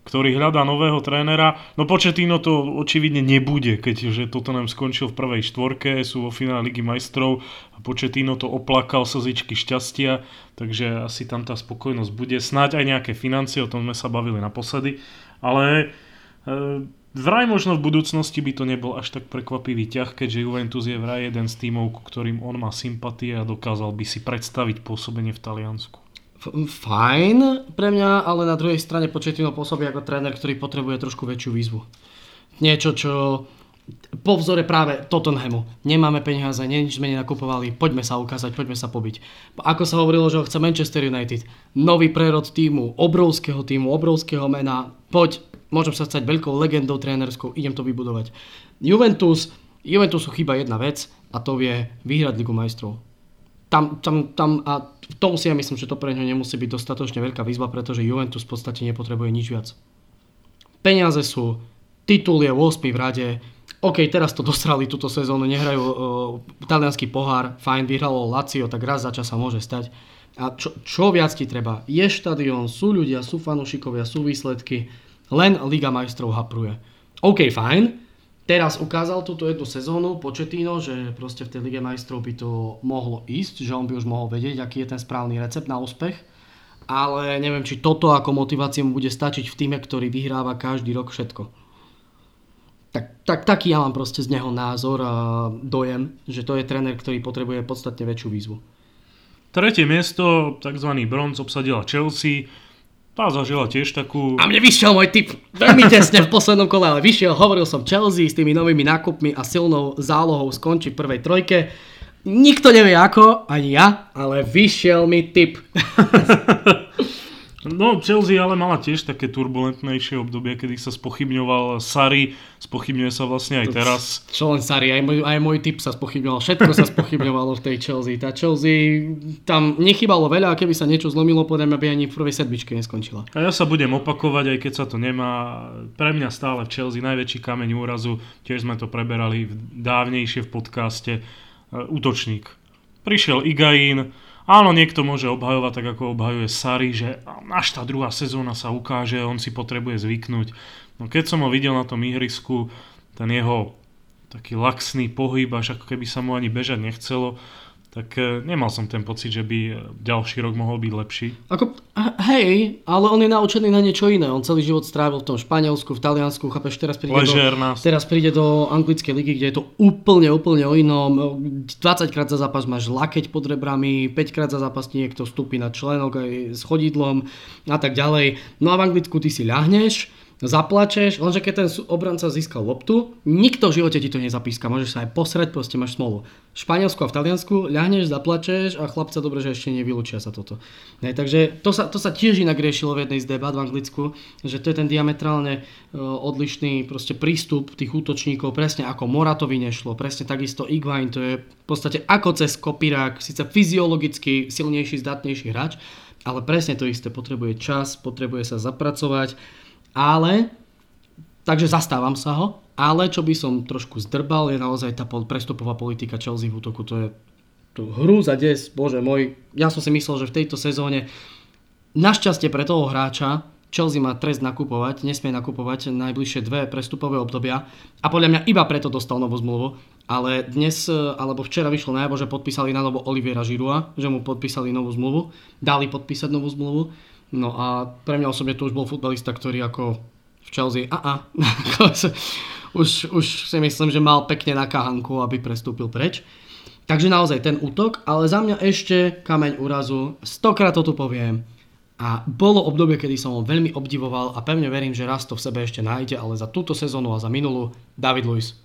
ktorý hľadá nového trénera. No Početino to očividne nebude, keďže nám skončil v prvej štvorke, sú vo finále Ligy majstrov a Početino to oplakal slzičky šťastia, takže asi tam tá spokojnosť bude. Snáď aj nejaké financie, o tom sme sa bavili naposledy ale e, vraj možno v budúcnosti by to nebol až tak prekvapivý ťah, keďže Juventus je vraj jeden z tímov, ku ktorým on má sympatie a dokázal by si predstaviť pôsobenie v Taliansku. Fajn pre mňa, ale na druhej strane Početino pôsobí ako tréner, ktorý potrebuje trošku väčšiu výzvu. Niečo, čo po vzore práve Tottenhamu. Nemáme peniaze, nič sme nenakupovali, poďme sa ukázať, poďme sa pobiť. Ako sa hovorilo, že ho chce Manchester United, nový prerod týmu, obrovského týmu, obrovského mena, poď, môžem sa stať veľkou legendou trénerskou, idem to vybudovať. Juventus, Juventusu chýba jedna vec a to je vyhrať Ligu majstrov. Tam, tam, tam a v tom si ja myslím, že to pre ňo nemusí byť dostatočne veľká výzva, pretože Juventus v podstate nepotrebuje nič viac. Peniaze sú, titul je 8 v rade, OK, teraz to dostrali túto sezónu, nehrajú uh, talianský pohár, fajn, vyhralo Lazio, tak raz za čas sa môže stať. A čo, čo viac ti treba? Je štadión, sú ľudia, sú fanúšikovia, sú výsledky, len Liga majstrov hapruje. OK, fajn. Teraz ukázal túto jednu sezónu Početino, že proste v tej Lige majstrov by to mohlo ísť, že on by už mohol vedieť, aký je ten správny recept na úspech. Ale neviem, či toto ako motivácia mu bude stačiť v týme, ktorý vyhráva každý rok všetko. Tak, tak, taký ja mám proste z neho názor a dojem, že to je tréner, ktorý potrebuje podstatne väčšiu výzvu. Tretie miesto, tzv. bronz, obsadila Chelsea. Tá zažila tiež takú... A mne vyšiel môj typ veľmi tesne v poslednom kole, ale vyšiel, hovoril som Chelsea s tými novými nákupmi a silnou zálohou skončí v prvej trojke. Nikto nevie ako, ani ja, ale vyšiel mi typ. No, Chelsea ale mala tiež také turbulentnejšie obdobie, kedy sa spochybňoval Sari, spochybňuje sa vlastne aj teraz. Čo len Sari, aj môj, aj môj typ sa spochybňoval, všetko sa spochybňovalo v tej Chelsea. Tá Chelsea, tam nechybalo veľa a keby sa niečo zlomilo, podľa mňa by ani v prvej sedmičke neskončila. A ja sa budem opakovať, aj keď sa to nemá. Pre mňa stále v Chelsea najväčší kameň úrazu, tiež sme to preberali dávnejšie v podcaste, e, útočník. Prišiel Igain, Áno, niekto môže obhajovať tak, ako obhajuje Sari, že až tá druhá sezóna sa ukáže, on si potrebuje zvyknúť. No keď som ho videl na tom ihrisku, ten jeho taký laxný pohyb, až ako keby sa mu ani bežať nechcelo, tak e, nemal som ten pocit, že by e, ďalší rok mohol byť lepší. Ako, hej, ale on je naučený na niečo iné. On celý život strávil v tom Španielsku, v Taliansku, chápeš, teraz príde, Ležer do, teraz príde do anglickej ligy, kde je to úplne, úplne o inom. 20 krát za zápas máš lakeť pod rebrami, 5 krát za zápas niekto vstúpi na členok aj s chodidlom a tak ďalej. No a v Anglicku ty si ľahneš, zaplačeš, lenže keď ten obranca získal loptu, nikto v živote ti to nezapíska, môžeš sa aj posrať, proste máš smolu. V Španielsku a v Taliansku ľahneš, zaplačeš a chlapca dobre, že ešte nevylúčia sa toto. Ne, takže to sa, to sa tiež inak riešilo v jednej z debat v Anglicku, že to je ten diametrálne uh, odlišný proste prístup tých útočníkov, presne ako Moratovi nešlo, presne takisto Iguain, to je v podstate ako cez kopírák, síce fyziologicky silnejší, zdatnejší hráč, ale presne to isté, potrebuje čas, potrebuje sa zapracovať ale, takže zastávam sa ho, ale čo by som trošku zdrbal je naozaj tá prestupová politika Chelsea v útoku, to je to hru za des, bože môj, ja som si myslel, že v tejto sezóne našťastie pre toho hráča Chelsea má trest nakupovať, nesmie nakupovať najbližšie dve prestupové obdobia. A podľa mňa iba preto dostal novú zmluvu, ale dnes, alebo včera vyšlo najavo, že podpísali na novo Oliviera Žirua, že mu podpísali novú zmluvu, dali podpísať novú zmluvu No a pre mňa osobne to už bol futbalista, ktorý ako v Chelsea, a už, už si myslím, že mal pekne na kahanku, aby prestúpil preč. Takže naozaj ten útok, ale za mňa ešte kameň úrazu, stokrát to tu poviem. A bolo obdobie, kedy som ho veľmi obdivoval a pevne verím, že raz to v sebe ešte nájde, ale za túto sezónu a za minulú David Luiz.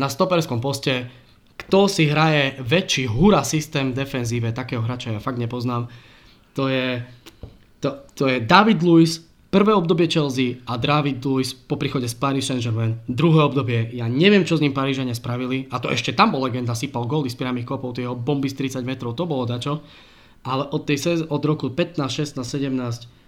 Na stoperskom poste, kto si hraje väčší hura systém v defenzíve, takého hráča ja fakt nepoznám. To je, to, to je David Luiz, prvé obdobie Chelsea a David Luiz po príchode z Paris Saint-Germain. Druhé obdobie, ja neviem, čo s ním Parížania spravili. A to ešte tam bol legenda, sypal góly z priamých kopov, tie bomby z 30 metrov, to bolo dačo. Ale od, tej, od roku 15, 16, 17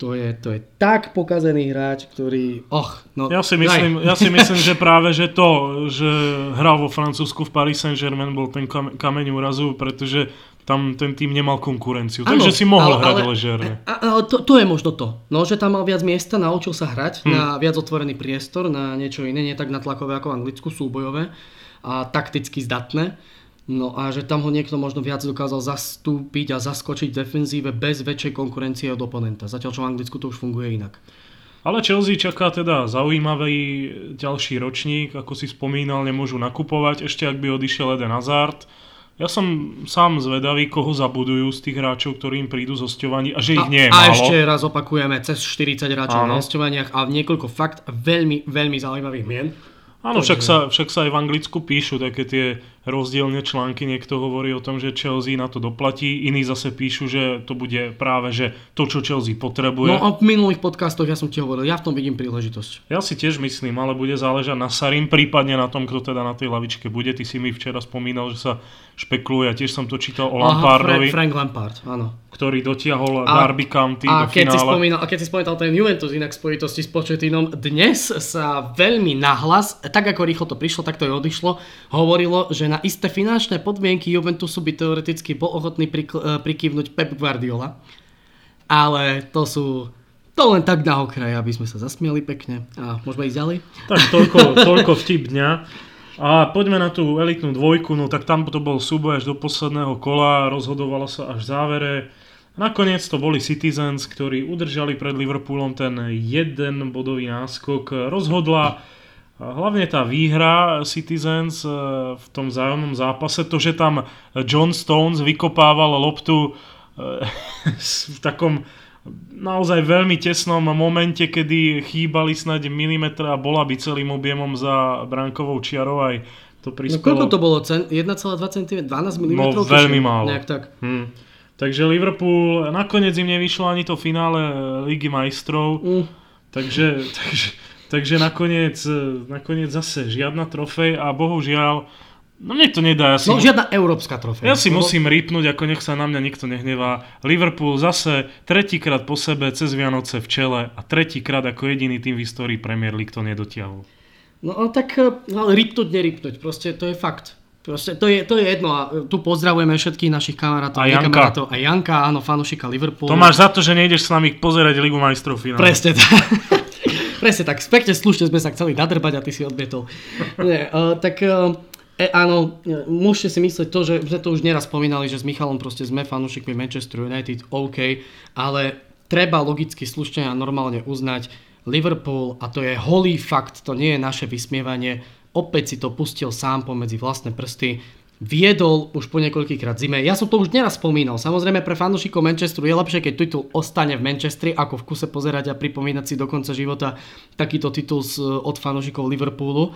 to je, to je tak pokazený hráč, ktorý... Och, no, ja, si myslím, ja si myslím, že práve že to, že hral vo Francúzsku v Paris Saint-Germain bol ten kameň úrazu, pretože tam ten tým nemal konkurenciu, ano, takže si mohol ale, hrať ale, ležerne. Ale to, to je možno to, no, že tam mal viac miesta, naučil sa hrať hmm. na viac otvorený priestor, na niečo iné, nie tak na tlakové ako v Anglicku, súbojové a takticky zdatné. No a že tam ho niekto možno viac dokázal zastúpiť a zaskočiť v defenzíve bez väčšej konkurencie od oponenta. Zatiaľ čo v Anglicku to už funguje inak. Ale Chelsea čaká teda zaujímavý ďalší ročník, ako si spomínal, nemôžu nakupovať, ešte ak by odišiel Eden Hazard ja som sám zvedavý, koho zabudujú z tých hráčov, ktorí im prídu z hosťovaní a že ich nie je A málo. ešte raz opakujeme, cez 40 hráčov na hosťovaniach a niekoľko fakt veľmi, veľmi zaujímavých mien. Áno, však sa, však sa aj v Anglicku píšu také tie rozdielne články. Niekto hovorí o tom, že Chelsea na to doplatí, iní zase píšu, že to bude práve že to, čo Chelsea potrebuje. No a v minulých podcastoch ja som ti hovoril, ja v tom vidím príležitosť. Ja si tiež myslím, ale bude záležať na Sarim, prípadne na tom, kto teda na tej lavičke bude. Ty si mi včera spomínal, že sa špekuluje, ja tiež som to čítal o Lampardovi. Aha, Frank Lampard, áno ktorý dotiahol a, Derby County a do keď finále. Si spomínal, a keď si spomínal ten Juventus inak v spojitosti s Početinom, dnes sa veľmi nahlas, tak ako rýchlo to prišlo, tak to aj odišlo, hovorilo, že na isté finančné podmienky Juventusu by teoreticky bol ochotný prikl- eh, prikývnuť Pep Guardiola. Ale to sú To len tak na okraj, aby sme sa zasmiali pekne. A môžeme ísť ďalej? Tak toľko, toľko vtip dňa. A poďme na tú elitnú dvojku, no tak tam to bol súboj až do posledného kola, rozhodovalo sa až v závere. Nakoniec to boli Citizens, ktorí udržali pred Liverpoolom ten jeden bodový náskok. Rozhodla hlavne tá výhra Citizens eh, v tom vzájomnom zápase, to, že tam John Stones vykopával loptu eh, v takom naozaj veľmi tesnom momente, kedy chýbali snáď milimetr a bola by celým objemom za bránkovou čiarou aj to prispelo. No koľko to bolo? 1,2 cm? 12 mm? No veľmi málo. Nejak tak. Hm. Takže Liverpool, nakoniec im nevyšlo ani to finále eh, Ligy majstrov, mm. takže, takže, takže nakoniec, eh, nakoniec zase žiadna trofej a bohužiaľ No mne to nedá. Ja si no žiadna európska trofej. Ja si musím rýpnuť, ako nech sa na mňa nikto nehnevá. Liverpool zase tretíkrát po sebe cez Vianoce v čele a tretíkrát ako jediný tým v histórii Premier League to nedotiahol. No tak no, rýpnuť, nerýpnuť, proste to je fakt. Proste to je, to je jedno a tu pozdravujeme všetkých našich kamarátov. A Janka. Kamarátov, a Janka, áno, fanušika Liverpoolu. To máš za to, že nejdeš s nami pozerať Ligu majstrov finále. Presne tak. Presne tak, spekne slušne sme sa chceli nadrbať a ty si odbietol. Nie, uh, tak uh, E, áno, môžete si myslieť to, že sme to už neraz spomínali, že s Michalom proste sme fanúšikmi Manchester United, OK, ale treba logicky slušne a normálne uznať Liverpool, a to je holý fakt, to nie je naše vysmievanie, opäť si to pustil sám pomedzi vlastné prsty, viedol už po niekoľkýkrát zime. Ja som to už neraz spomínal. Samozrejme pre fanúšikov Manchesteru je lepšie, keď titul ostane v Manchestri, ako v kuse pozerať a pripomínať si do konca života takýto titul od fanúšikov Liverpoolu.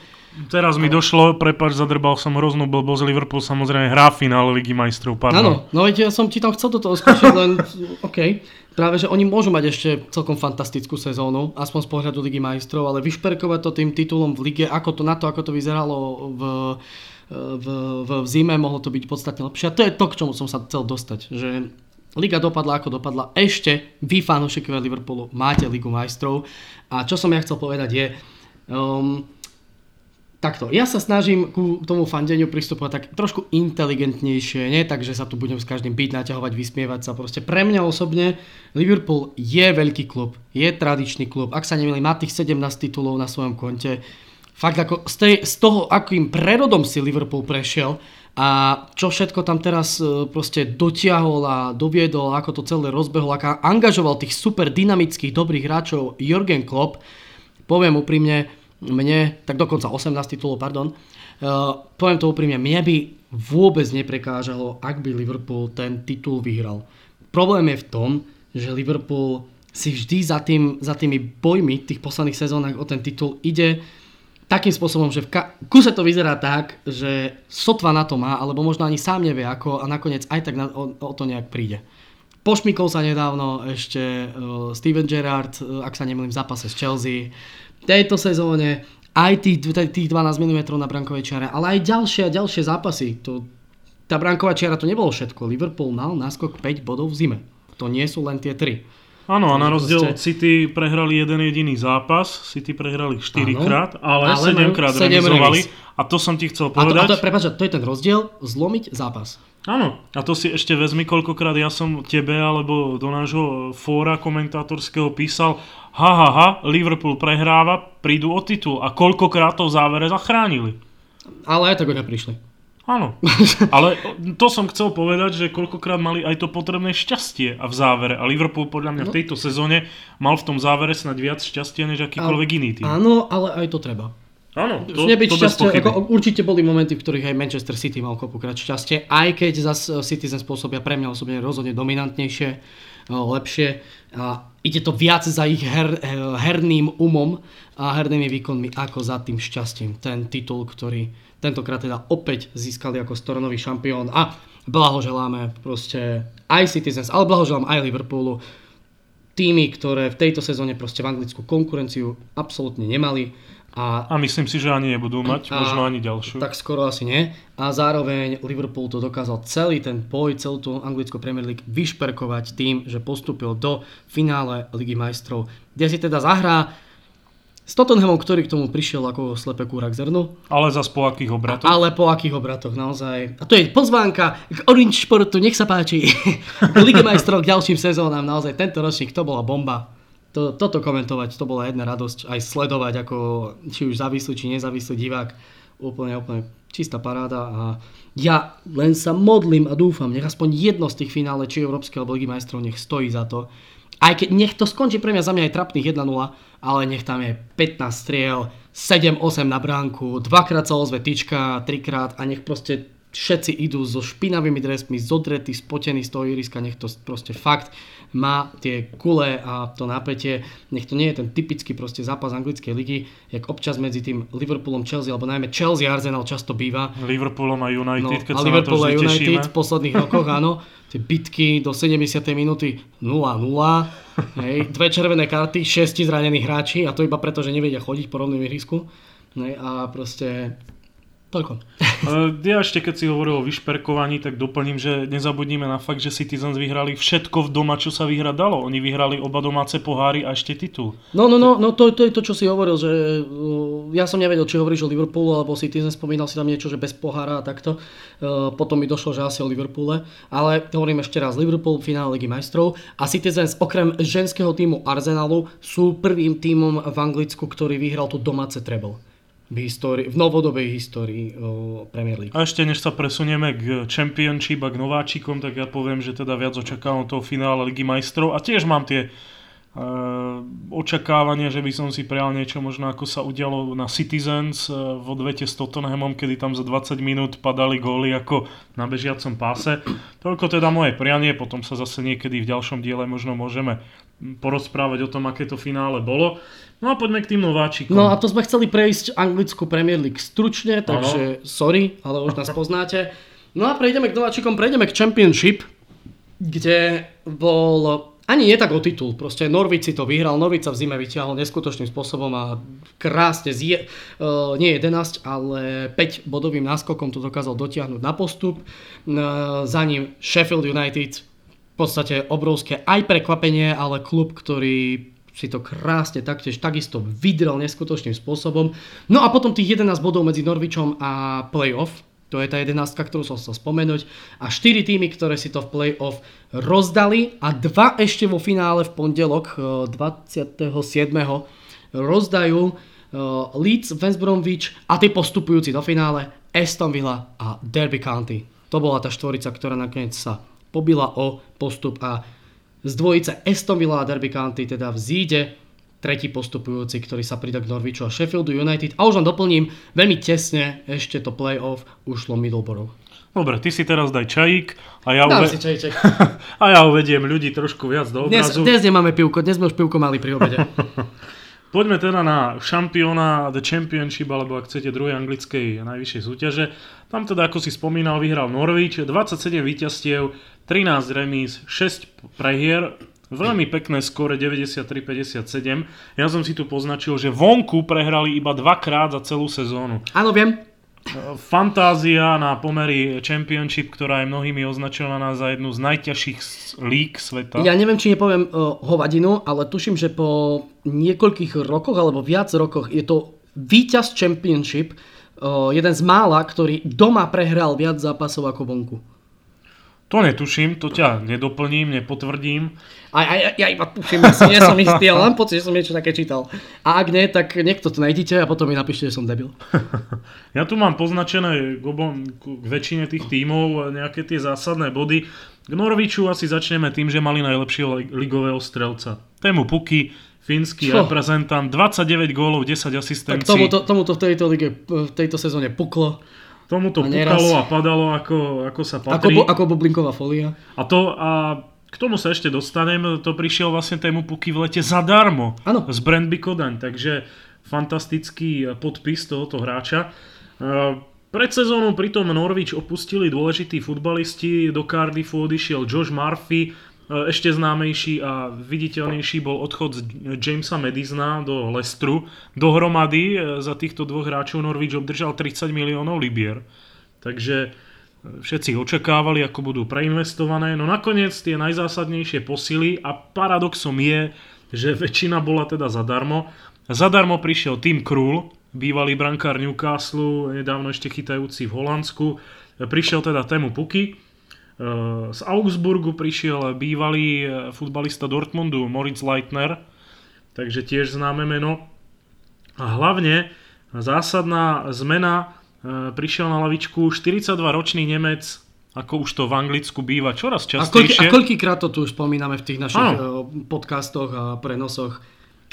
Teraz mi došlo, prepač, zadrbal som hroznú blbosť, Liverpool samozrejme hrá finále Ligy majstrov, pardon. Áno, no veď ja som ti tam chcel do toho skočiť, len OK. Práve, že oni môžu mať ešte celkom fantastickú sezónu, aspoň z pohľadu Ligy majstrov, ale vyšperkovať to tým titulom v lige, ako to na to, ako to vyzeralo v v, v, v zime, mohlo to byť podstatne lepšie. A to je to, k čomu som sa chcel dostať. Že Liga dopadla ako dopadla. Ešte vy, fanúšikovia Liverpoolu, máte Ligu majstrov. A čo som ja chcel povedať je, um, takto, ja sa snažím ku tomu fandeniu pristupovať tak trošku inteligentnejšie, nie tak, že sa tu budem s každým byť, naťahovať, vysmievať sa. Proste pre mňa osobne Liverpool je veľký klub, je tradičný klub. Ak sa nemýlim, má tých 17 titulov na svojom konte fakt ako z, tej, z toho, akým prerodom si Liverpool prešiel a čo všetko tam teraz e, proste dotiahol a doviedol, ako to celé rozbehol, ako angažoval tých super dynamických, dobrých hráčov Jurgen Klopp, poviem úprimne, mne, tak dokonca 18 titulov, pardon, uh, poviem to úprimne, mne by vôbec neprekážalo, ak by Liverpool ten titul vyhral. Problém je v tom, že Liverpool si vždy za, tým, za tými bojmi tých posledných sezónach o ten titul ide takým spôsobom, že v ka- kuse to vyzerá tak, že sotva na to má, alebo možno ani sám nevie ako a nakoniec aj tak na, o, o to nejak príde. Pošmikol sa nedávno ešte uh, Steven Gerrard, uh, ak sa nemýlim, v zápase s Chelsea. V tejto sezóne aj tých, tých 12 mm na brankovej čiare, ale aj ďalšie a ďalšie zápasy. To, tá branková čiara to nebolo všetko. Liverpool mal náskok 5 bodov v zime. To nie sú len tie 3. Áno, a na rozdiel od City prehrali jeden jediný zápas, City prehrali 4 krát, ale, ale 7 krát remizovali. A to som ti chcel povedať. A to, a to, prepáč, to je ten rozdiel, zlomiť zápas. Áno, a to si ešte vezmi, koľkokrát ja som tebe alebo do nášho fóra komentátorského písal, ha, ha, ha, Liverpool prehráva, prídu o titul. A koľkokrát to v závere zachránili. Ale aj tak ho neprišli. Áno, ale to som chcel povedať, že koľkokrát mali aj to potrebné šťastie a v závere. A Liverpool podľa mňa v no. tejto sezóne mal v tom závere snad viac šťastia než akýkoľvek iný tým. Áno, ale aj to treba. Áno, to, Nebyť to šťastie, ako, určite boli momenty, v ktorých aj Manchester City mal koľkokrát šťastie, aj keď zase Citizen spôsobia pre mňa osobne rozhodne dominantnejšie, lepšie a ide to viac za ich her, herným umom a hernými výkonmi ako za tým šťastím. Ten titul, ktorý tentokrát teda opäť získali ako storonový šampión a blahoželáme proste aj Citizens, ale blahoželám aj Liverpoolu. Týmy, ktoré v tejto sezóne proste v anglickú konkurenciu absolútne nemali. A, a myslím si, že ani nebudú mať, a, možno ani ďalšiu. Tak skoro asi nie. A zároveň Liverpool to dokázal celý ten boj, celú tú anglickú Premier League vyšperkovať tým, že postúpil do finále Ligy majstrov, kde si teda zahrá s Tottenhamom, ktorý k tomu prišiel ako slepé kúra k zrnu. Ale za po akých obratoch? Ale po akých obratoch, naozaj. A to je pozvánka k Orange Sportu, nech sa páči. Liga majstrov k ďalším sezónam, naozaj tento ročník to bola bomba. to, toto komentovať, to bola jedna radosť, aj sledovať, ako či už závislý, či nezávislý divák, úplne, úplne čistá paráda a ja len sa modlím a dúfam, nech aspoň jedno z tých finále, či Európskej alebo Ligy majstrov, nech stojí za to. Aj keď nech to skončí pre mňa za mňa aj trapných 1-0, ale nech tam je 15 striel, 7-8 na bránku, dvakrát sa ozve tyčka, trikrát a nech proste všetci idú so špinavými dresmi, zodretí, spotení z toho iriska, nech to proste fakt má tie kule a to napätie. Nech to nie je ten typický proste zápas anglickej ligy, jak občas medzi tým Liverpoolom, Chelsea, alebo najmä Chelsea Arsenal často býva. Liverpoolom a United, no, keď a sa Liverpool na to a United tešíme. v posledných rokoch, áno. Tie bitky do 70. minúty 0-0, hej, dve červené karty, 6 zranených hráči a to iba preto, že nevedia chodiť po rovnom ihrisku. Hej, a proste Toľko. Ja ešte keď si hovoril o vyšperkovaní, tak doplním, že nezabudnime na fakt, že Citizens vyhrali všetko v doma, čo sa vyhrať dalo. Oni vyhrali oba domáce poháry a ešte titul. No, no, no, no to, to je to, čo si hovoril, že uh, ja som nevedel, či hovoríš o Liverpoolu alebo Citizens, spomínal si tam niečo, že bez pohára a takto. Uh, potom mi došlo, že asi o Liverpoole. Ale hovorím ešte raz, Liverpool finále Ligy majstrov a Citizens okrem ženského týmu Arsenalu sú prvým týmom v Anglicku, ktorý vyhral tu domáce treble v, histórii, v novodobej histórii o Premier League. A ešte než sa presunieme k Championship a k nováčikom, tak ja poviem, že teda viac očakávam toho finále Ligy majstrov a tiež mám tie uh, očakávania, že by som si prijal niečo možno ako sa udialo na Citizens uh, v odvete s Tottenhamom, kedy tam za 20 minút padali góly ako na bežiacom páse. Toľko teda moje prianie, potom sa zase niekedy v ďalšom diele možno môžeme porozprávať o tom, aké to finále bolo. No a poďme k tým nováčikom. No a to sme chceli prejsť anglickú Premier League stručne, takže ano. sorry, ale už nás poznáte. No a prejdeme k nováčikom, prejdeme k Championship, kde bol ani nie tak o titul, proste si to vyhral, Norwich sa v zime vyťahol neskutočným spôsobom a krásne zje, uh, nie 11, ale 5 bodovým náskokom to dokázal dotiahnuť na postup. Uh, za ním Sheffield United, v podstate obrovské aj prekvapenie, ale klub, ktorý si to krásne taktiež takisto vydrel neskutočným spôsobom. No a potom tých 11 bodov medzi Norvičom a playoff, to je tá 11, ktorú som chcel spomenúť. A 4 týmy, ktoré si to v playoff rozdali a dva ešte vo finále v pondelok 27. Eh, rozdajú eh, Leeds, West Bromwich a tí postupujúci do finále Aston Villa a Derby County. To bola tá štvorica, ktorá nakoniec sa pobila o postup a z dvojice Aston Villa a Derby County teda vzíde tretí postupujúci, ktorý sa pridá k Norwichu a Sheffieldu United. A už len doplním, veľmi tesne ešte to playoff ušlo Middleborough. Dobre, ty si teraz daj čajík a ja, uve... si čajíček. a ja uvediem ľudí trošku viac do obrazu. Dnes, dnes nemáme pivko, dnes sme už pivko mali pri obede. Poďme teda na šampióna The Championship, alebo ak chcete druhej anglickej najvyššej súťaže. Tam teda, ako si spomínal, vyhral Norwich, 27 víťazstiev, 13 remíz, 6 prehier, Veľmi pekné skore 93-57. Ja som si tu poznačil, že vonku prehrali iba dvakrát za celú sezónu. Áno, viem. Fantázia na pomery Championship, ktorá je mnohými označovaná za jednu z najťažších lík sveta. Ja neviem, či nepoviem uh, hovadinu, ale tuším, že po niekoľkých rokoch alebo viac rokoch je to víťaz Championship, uh, jeden z mála, ktorý doma prehral viac zápasov ako vonku. To netuším, to ťa nedoplním, nepotvrdím. A, ja, ja iba tuším, ja si nie som istý, ale mám pocit, že som niečo také čítal. A ak nie, tak niekto to nájdete a potom mi napíšte, že som debil. ja tu mám poznačené k, obom, k väčšine tých tímov nejaké tie zásadné body. K Norviču asi začneme tým, že mali najlepšieho ligového strelca. Tému Puky, fínsky Čo? reprezentant, 29 gólov, 10 asistencií. Tak tomuto, tomuto v tejto lige, v tejto sezóne puklo. Tomu to pukalo a padalo, ako, ako sa patrí. Ako, ako bublinková folia. A to, a k tomu sa ešte dostanem, to prišiel vlastne tému puky v lete zadarmo. Ano. Z Brandby Kodaň, takže fantastický podpis tohoto hráča. Pred sezónou pritom Norwich opustili dôležití futbalisti, do Cardiffu odišiel Josh Murphy, E, ešte známejší a viditeľnejší bol odchod Jamesa Madisona do Lestru. Dohromady e, za týchto dvoch hráčov Norwich obdržal 30 miliónov libier. Takže e, všetci očakávali, ako budú preinvestované. No nakoniec tie najzásadnejšie posily a paradoxom je, že väčšina bola teda zadarmo. Zadarmo prišiel Tim Krul, bývalý brankár Newcastle, nedávno ešte chytajúci v Holandsku. Prišiel teda Temu Puky, z Augsburgu prišiel bývalý eh, futbalista Dortmundu Moritz Leitner, takže tiež známe meno. A hlavne zásadná zmena, e, prišiel na lavičku 42-ročný Nemec, ako už to v Anglicku býva čoraz častejšie. A, koľky, a koľkýkrát to tu už spomíname v tých našich ano. E, podcastoch a prenosoch.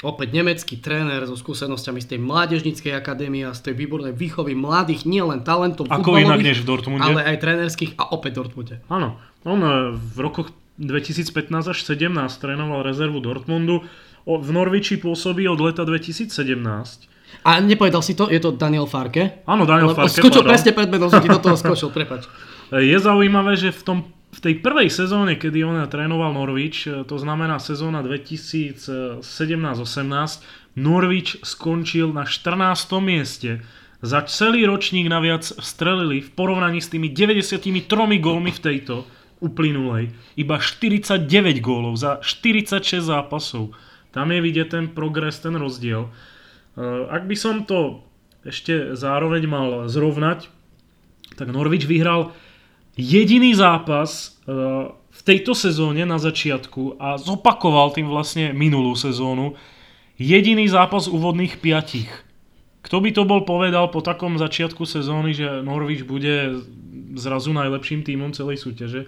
Opäť nemecký tréner so skúsenosťami z tej mládežníckej akadémie a z tej výbornej výchovy mladých, nielen talentov Ako inak než v Dortmunde. Ale aj trénerských a opäť Dortmunde. Áno, on e, v rokoch 2015 až 17 trénoval rezervu Dortmundu. V Norviči pôsobí od leta 2017. A nepovedal si to? Je to Daniel Farke? Áno, Daniel Farke. Skočil presne pred menom, som ti do toho skočil, prepač. Je zaujímavé, že v tom v tej prvej sezóne, kedy on trénoval Norwich, e, to znamená sezóna 2017-18, Norwich skončil na 14. mieste. Za celý ročník naviac strelili v porovnaní s tými 93 gólmi v tejto uplynulej iba 49 gólov za 46 zápasov. Tam je vidieť ten progres, ten rozdiel. E, ak by som to ešte zároveň mal zrovnať, tak Norwich vyhral jediný zápas eh, v tejto sezóne na začiatku a zopakoval tým vlastne minulú sezónu. Jediný zápas úvodných piatich. Kto by to bol povedal po takom začiatku sezóny, že Norwich bude zrazu najlepším tímom celej súťaže.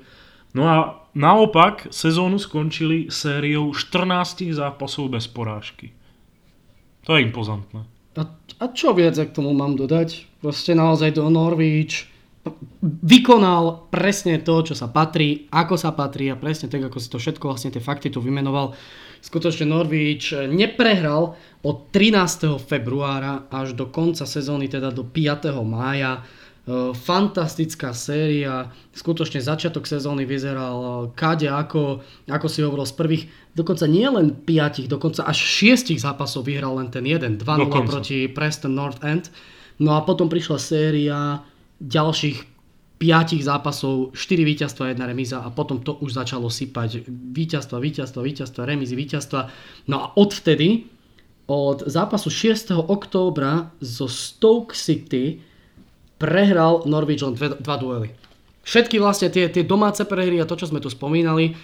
No a naopak sezónu skončili sériou 14 zápasov bez porážky. To je impozantné. A, a čo viac k tomu mám dodať? Proste naozaj do Norwich vykonal presne to, čo sa patrí, ako sa patrí a presne tak, ako si to všetko vlastne tie fakty tu vymenoval. Skutočne Norwich neprehral od 13. februára až do konca sezóny, teda do 5. mája. E, fantastická séria, skutočne začiatok sezóny vyzeral kade ako, ako si hovoril z prvých, dokonca nie len 5, dokonca až 6 zápasov vyhral len ten jeden, 2-0 proti Preston North End. No a potom prišla séria ďalších 5 zápasov, 4 víťazstva a jedna remíza a potom to už začalo sypať víťazstva, víťazstva, víťazstva, remízy, víťazstva. No a odvtedy, od zápasu 6. októbra zo Stoke City prehral Norwich len dve, dva duely. Všetky vlastne tie, tie domáce prehry a to, čo sme tu spomínali, eh,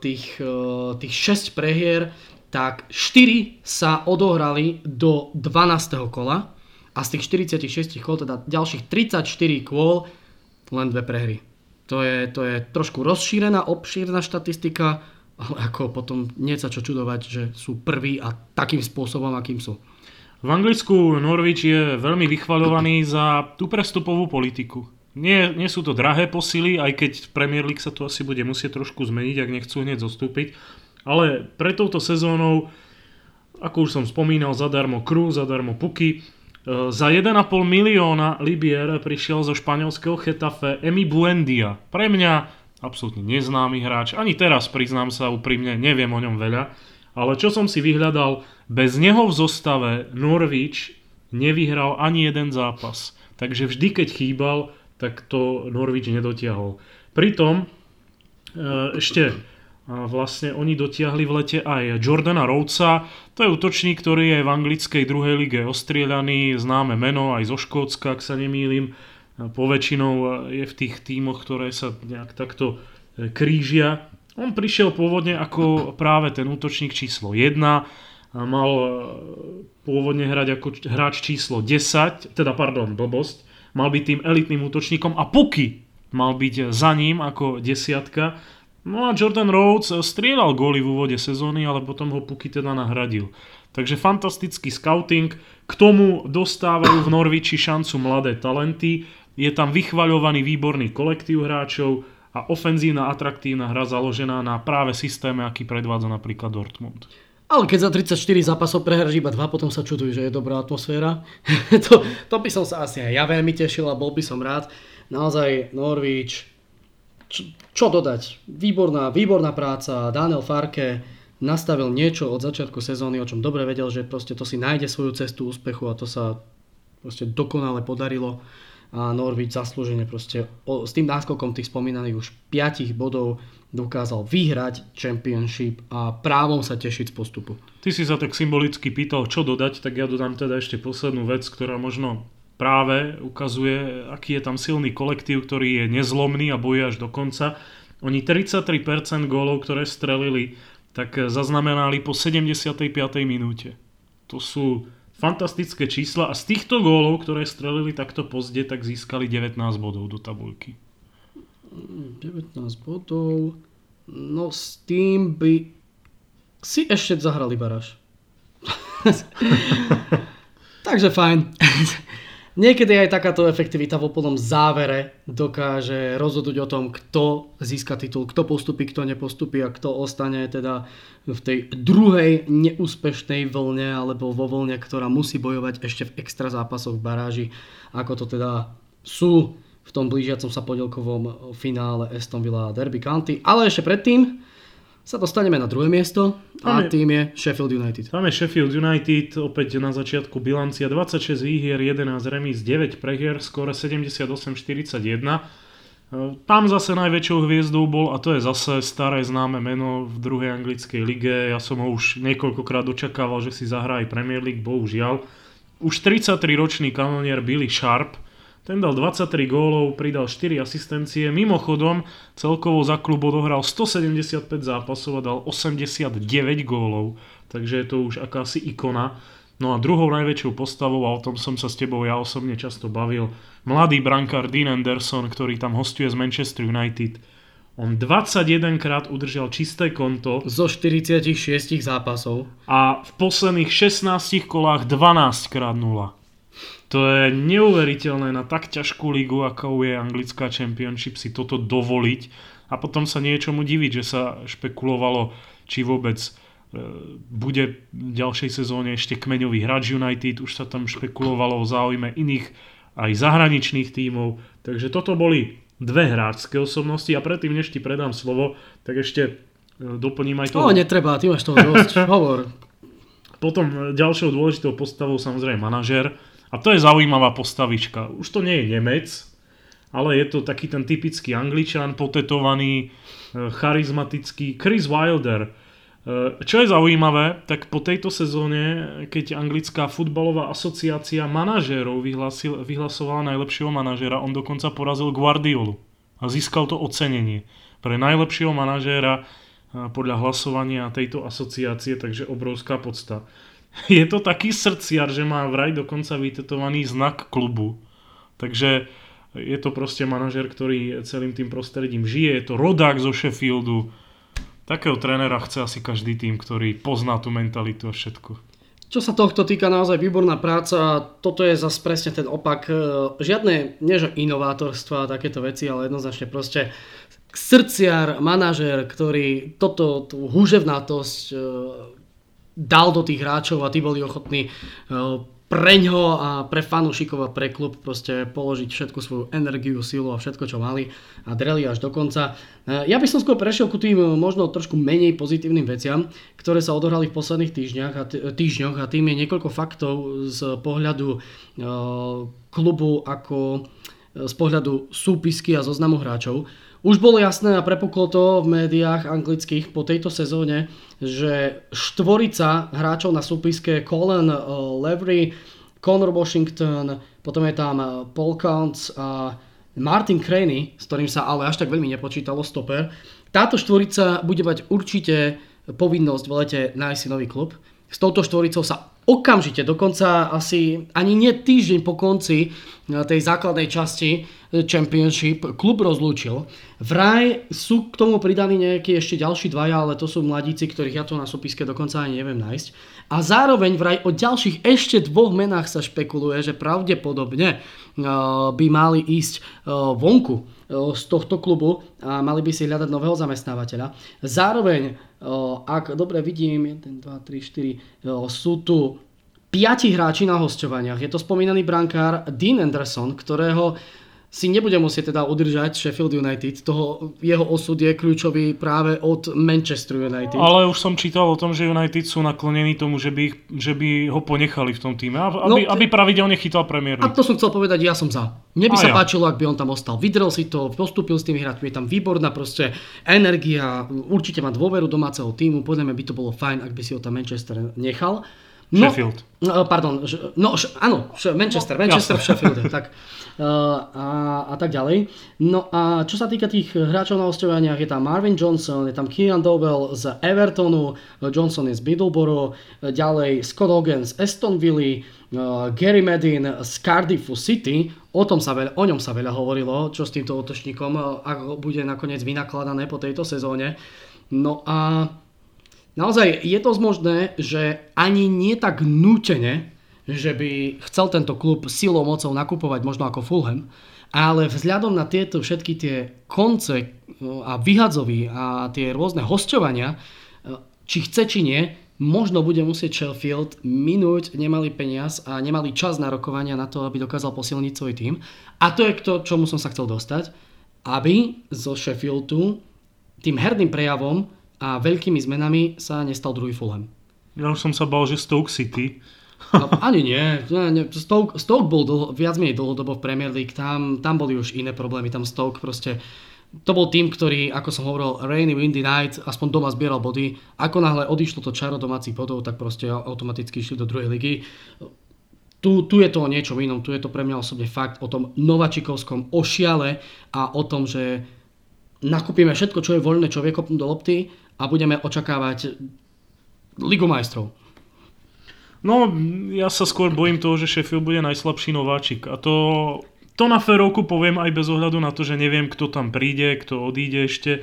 tých, eh, tých 6 prehier, tak 4 sa odohrali do 12. kola a z tých 46 kôl, teda ďalších 34 kôl, len dve prehry. To je, to je trošku rozšírená, obšírna štatistika, ale ako potom nie sa čo čudovať, že sú prví a takým spôsobom, akým sú. V Anglicku Norwich je veľmi vychvaľovaný za tú prestupovú politiku. Nie, nie sú to drahé posily, aj keď Premier League sa to asi bude musieť trošku zmeniť, ak nechcú hneď zostúpiť. Ale pre touto sezónou, ako už som spomínal, zadarmo Kru, zadarmo Puky, za 1,5 milióna libier prišiel zo španielského Chetafe Emi Buendia. Pre mňa absolútne neznámy hráč. Ani teraz, priznám sa úprimne, neviem o ňom veľa. Ale čo som si vyhľadal, bez neho v zostave Norwich nevyhral ani jeden zápas. Takže vždy, keď chýbal, tak to Norwich nedotiahol. Pritom e, ešte vlastne oni dotiahli v lete aj Jordana Rhodesa, to je útočník, ktorý je v anglickej druhej lige ostrieľaný, známe meno aj zo Škótska, ak sa nemýlim. Poväčšinou je v tých tímoch, ktoré sa nejak takto e, krížia. On prišiel pôvodne ako práve ten útočník číslo 1, mal e, pôvodne hrať ako hráč číslo 10, teda pardon, blbosť, mal byť tým elitným útočníkom a Puky mal byť za ním ako desiatka No a Jordan Rhodes strieľal góly v úvode sezóny, ale potom ho Puky teda nahradil. Takže fantastický scouting. K tomu dostávajú v Norviči šancu mladé talenty. Je tam vychvaľovaný výborný kolektív hráčov a ofenzívna atraktívna hra založená na práve systéme, aký predvádza napríklad Dortmund. Ale keď za 34 zápasov prehráš iba dva, potom sa čudujú, že je dobrá atmosféra. to, to by som sa asi aj ja veľmi tešil a bol by som rád. Naozaj Norwich čo, dodať? Výborná, výborná práca. Daniel Farke nastavil niečo od začiatku sezóny, o čom dobre vedel, že proste to si nájde svoju cestu úspechu a to sa proste dokonale podarilo a Norwich zaslúžene proste o, s tým náskokom tých spomínaných už 5 bodov dokázal vyhrať Championship a právom sa tešiť z postupu. Ty si sa tak symbolicky pýtal, čo dodať, tak ja dodám teda ešte poslednú vec, ktorá možno práve ukazuje, aký je tam silný kolektív, ktorý je nezlomný a bojí až do konca. Oni 33% gólov, ktoré strelili, tak zaznamenali po 75. minúte. To sú fantastické čísla a z týchto gólov, ktoré strelili takto pozde, tak získali 19 bodov do tabuľky. 19 bodov, no s tým by si ešte zahrali baráž. Takže fajn. Niekedy aj takáto efektivita v úplnom závere dokáže rozhodnúť o tom, kto získa titul, kto postupí, kto nepostupí a kto ostane teda v tej druhej neúspešnej vlne alebo vo vlne, ktorá musí bojovať ešte v extra zápasoch v baráži, ako to teda sú v tom blížiacom sa podielkovom finále Aston Villa a Derby County. Ale ešte predtým sa dostaneme na druhé miesto a je, tým je Sheffield United. Tam je Sheffield United, opäť na začiatku bilancia 26 výhier, 11 remis, 9 prehier, skore 78-41. Tam zase najväčšou hviezdou bol, a to je zase staré známe meno v druhej anglickej lige, ja som ho už niekoľkokrát očakával, že si zahrá aj Premier League, bohužiaľ. Už 33-ročný kanonier Billy Sharp, ten dal 23 gólov, pridal 4 asistencie. Mimochodom, celkovo za klub odohral 175 zápasov a dal 89 gólov. Takže je to už akási ikona. No a druhou najväčšou postavou, a o tom som sa s tebou ja osobne často bavil, mladý brankár Dean Anderson, ktorý tam hostuje z Manchester United. On 21 krát udržal čisté konto. Zo 46 zápasov. A v posledných 16 kolách 12 krát 0. To je neuveriteľné na tak ťažkú ligu, ako je anglická Championship, si toto dovoliť a potom sa niečomu diviť, že sa špekulovalo, či vôbec e, bude v ďalšej sezóne ešte kmeňový hráč United, už sa tam špekulovalo o záujme iných aj zahraničných tímov, takže toto boli dve hráčské osobnosti. A predtým, než ti predám slovo, tak ešte e, doplním aj to. O, netreba, ty máš toho dosť, hovor. Potom ďalšou dôležitou postavou samozrejme manažer, a to je zaujímavá postavička. Už to nie je Nemec, ale je to taký ten typický Angličan, potetovaný, e, charizmatický Chris Wilder. E, čo je zaujímavé, tak po tejto sezóne, keď anglická futbalová asociácia manažérov vyhlasovala najlepšieho manažéra, on dokonca porazil Guardiolu a získal to ocenenie pre najlepšieho manažéra e, podľa hlasovania tejto asociácie, takže obrovská podsta. je to taký srdciar, že má vraj dokonca vytetovaný znak klubu. Takže je to proste manažer, ktorý celým tým prostredím žije, je to rodák zo Sheffieldu. Takého trénera chce asi každý tým, ktorý pozná tú mentalitu a všetko. Čo sa tohto týka, naozaj výborná práca. Toto je zase presne ten opak. E, žiadne, nie inovátorstva a takéto veci, ale jednoznačne proste srdciar, manažer, ktorý toto, tú húževnátosť e, dal do tých hráčov a tí boli ochotní e, preňho a pre fanúšikov a pre klub proste položiť všetku svoju energiu, silu a všetko, čo mali a dreli až do konca. E, ja by som skôr prešiel ku tým e, možno trošku menej pozitívnym veciam, ktoré sa odohrali v posledných týždňoch a, týždňoch a tým je niekoľko faktov z pohľadu klubu ako z pohľadu súpisky a zoznamu hráčov. Už bolo jasné a prepuklo to v médiách anglických po tejto sezóne, že štvorica hráčov na súpiske Colin uh, Levery, Conor Washington, potom je tam uh, Paul Counts a Martin Craney, s ktorým sa ale až tak veľmi nepočítalo stoper. Táto štvorica bude mať určite povinnosť v lete nájsť si nový klub. S touto štvoricou sa okamžite, dokonca asi ani nie týždeň po konci eh, tej základnej časti eh, Championship klub rozlúčil. Vraj sú k tomu pridaní nejakí ešte ďalší dvaja, ale to sú mladíci, ktorých ja tu na súpiske dokonca ani neviem nájsť. A zároveň vraj o ďalších ešte dvoch menách sa špekuluje, že pravdepodobne uh, by mali ísť vonku z tohto klubu a mali by si hľadať nového zamestnávateľa. Zároveň, ak dobre vidím, 1, 2, 3, 4, sú tu piati hráči na hostovaniach. Je to spomínaný brankár Dean Anderson, ktorého si nebude musieť teda udržať Sheffield United. Toho, jeho osud je kľúčový práve od Manchester United. Ale už som čítal o tom, že United sú naklonení tomu, že by, že by ho ponechali v tom týme, aby, no, aby pravidelne chytal Premier A to som chcel povedať, ja som za. Mne by a sa ja. páčilo, ak by on tam ostal. Vydrel si to, postúpil s tými hráčmi, je tam výborná proste energia, určite má dôveru domáceho týmu, podľa mňa by to bolo fajn, ak by si ho tam Manchester nechal. No, Sheffield. No, pardon, no, áno, Manchester, no, Manchester v Sheffielde, tak. A, a tak ďalej. No a čo sa týka tých hráčov na osťovaniach, je tam Marvin Johnson, je tam Kieran Dowell z Evertonu, Johnson je z Middleborough, ďalej Scott Hogan z Astonville, Gary Medin z Cardiffu City, o, tom sa veľa, o ňom sa veľa hovorilo, čo s týmto otočníkom, ako bude nakoniec vynakladané po tejto sezóne. No a Naozaj je to možné, že ani nie tak nútene, že by chcel tento klub silou mocou nakupovať možno ako Fulham, ale vzhľadom na tieto všetky tie konce no, a vyhadzovy a tie rôzne hostovania, či chce či nie, možno bude musieť Sheffield minúť nemalý peniaz a nemalý čas na rokovania na to, aby dokázal posilniť svoj tým. A to je to, čomu som sa chcel dostať, aby zo Sheffieldu tým herným prejavom a veľkými zmenami sa nestal druhý Fulham. Ja už som sa bal, že Stoke City. No, ani nie. nie Stoke, Stoke bol dlho, viac menej dlhodobo v Premier League, tam, tam boli už iné problémy, tam Stoke proste to bol tým, ktorý, ako som hovoril, rainy, windy night, aspoň doma zbieral body. Ako náhle odišlo to čaro domácich bodov, tak proste automaticky išli do druhej ligy. Tu, tu je to o niečom inom, tu je to pre mňa osobne fakt o tom novačikovskom ošiale a o tom, že nakúpime všetko, čo je voľné, čo vie kopnúť do lopty a budeme očakávať Ligu majstrov. No, ja sa skôr bojím toho, že Sheffield bude najslabší nováčik. A to, to na férovku poviem aj bez ohľadu na to, že neviem, kto tam príde, kto odíde ešte.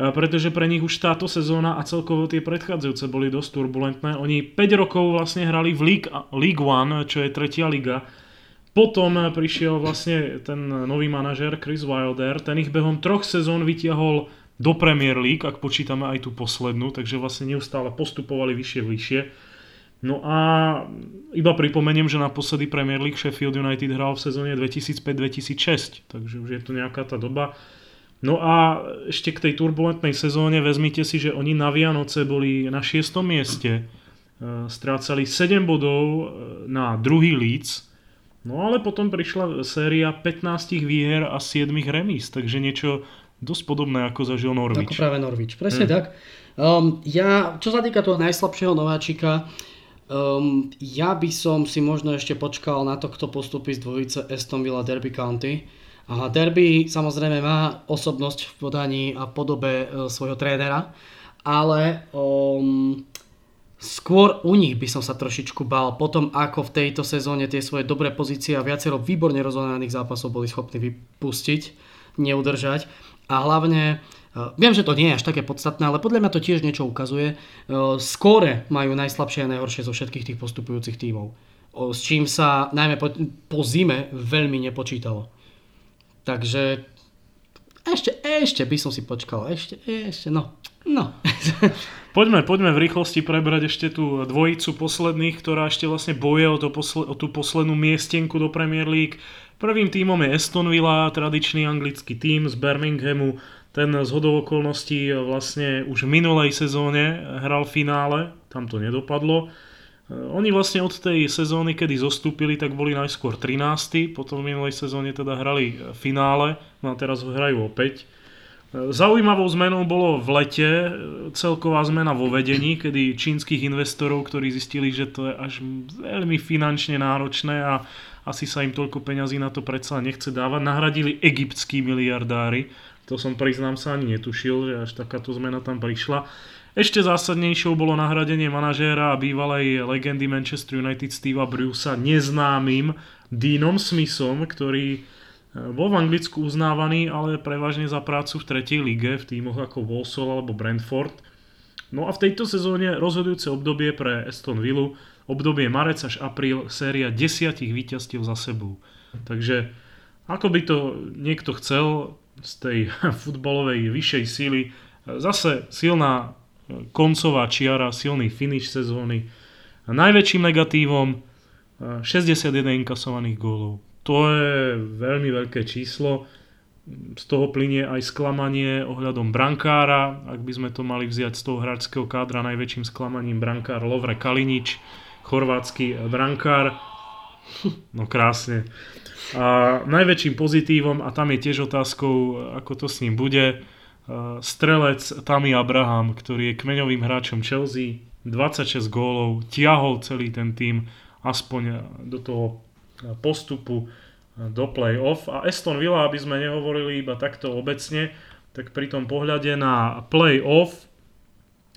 Pretože pre nich už táto sezóna a celkovo tie predchádzajúce boli dosť turbulentné. Oni 5 rokov vlastne hrali v League, League One, čo je tretia liga. Potom prišiel vlastne ten nový manažer Chris Wilder, ten ich behom troch sezón vytiahol do Premier League, ak počítame aj tú poslednú, takže vlastne neustále postupovali vyššie, vyššie. No a iba pripomeniem, že naposledy Premier League Sheffield United hral v sezóne 2005-2006, takže už je to nejaká tá doba. No a ešte k tej turbulentnej sezóne vezmite si, že oni na Vianoce boli na 6. mieste, e, strácali 7 bodov e, na druhý Leeds, no ale potom prišla séria 15 výher a 7 remíz, takže niečo dosť podobné ako zažil Norvič. Ako práve Norvič, presne hmm. tak. Um, ja, čo sa týka toho najslabšieho nováčika, um, ja by som si možno ešte počkal na to, kto postupí z dvojice Aston Villa Derby County. A Derby samozrejme má osobnosť v podaní a podobe uh, svojho trénera, ale um, skôr u nich by som sa trošičku bál potom, ako v tejto sezóne tie svoje dobré pozície a viacero výborne rozohraných zápasov boli schopní vypustiť, neudržať a hlavne e, Viem, že to nie je až také podstatné, ale podľa mňa to tiež niečo ukazuje. E, skóre majú najslabšie a najhoršie zo všetkých tých postupujúcich tímov. S čím sa najmä po, po zime veľmi nepočítalo. Takže ešte, ešte by som si počkal. Ešte, ešte, no. no. Poďme, poďme v rýchlosti prebrať ešte tú dvojicu posledných, ktorá ešte vlastne boje o, to posle, o tú poslednú miestenku do Premier League. Prvým tímom je Aston Villa, tradičný anglický tím z Birminghamu. Ten z hodov okolností vlastne už v minulej sezóne hral v finále, tam to nedopadlo. E, oni vlastne od tej sezóny, kedy zostúpili, tak boli najskôr 13. Potom v minulej sezóne teda hrali finále, no a teraz ho hrajú opäť. E, zaujímavou zmenou bolo v lete e, celková zmena vo vedení, kedy čínskych investorov, ktorí zistili, že to je až veľmi finančne náročné a asi sa im toľko peňazí na to predsa nechce dávať. Nahradili egyptskí miliardári, to som priznám sa ani netušil, že až takáto zmena tam prišla. Ešte zásadnejšou bolo nahradenie manažéra a bývalej legendy Manchester United Steva Brucea neznámym Deanom Smithom, ktorý e, bol v Anglicku uznávaný, ale prevažne za prácu v tretej lige v týmoch ako Walsall alebo Brentford. No a v tejto sezóne rozhodujúce obdobie pre Aston Villa obdobie marec až apríl séria desiatich víťazstiev za sebou. Takže ako by to niekto chcel z tej futbalovej vyššej síly, zase silná koncová čiara, silný finish sezóny. A najväčším negatívom 61 inkasovaných gólov. To je veľmi veľké číslo. Z toho plinie aj sklamanie ohľadom brankára. Ak by sme to mali vziať z toho hráčského kádra, najväčším sklamaním brankár Lovre Kalinič chorvátsky brankár. No krásne. A najväčším pozitívom, a tam je tiež otázkou, ako to s ním bude, strelec Tammy Abraham, ktorý je kmeňovým hráčom Chelsea, 26 gólov, tiahol celý ten tým aspoň do toho postupu do play-off. A Aston Villa, aby sme nehovorili iba takto obecne, tak pri tom pohľade na play-off,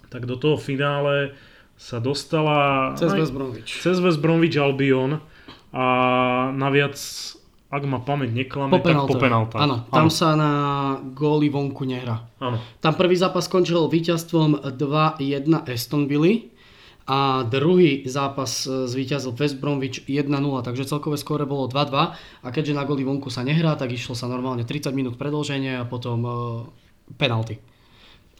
tak do toho finále sa dostala... Cez West Bromwich. Cez West Bromwich Albion a naviac ak ma pamäť neklame, po tak po penáltach. Áno, tam ano. sa na góly vonku nehrá. Áno. Tam prvý zápas skončil víťazstvom 2-1 Aston Villa a druhý zápas e, zvíťazil West Bromwich 1-0, takže celkové skóre bolo 2-2 a keďže na góly vonku sa nehrá, tak išlo sa normálne 30 minút predlženie a potom uh, penalty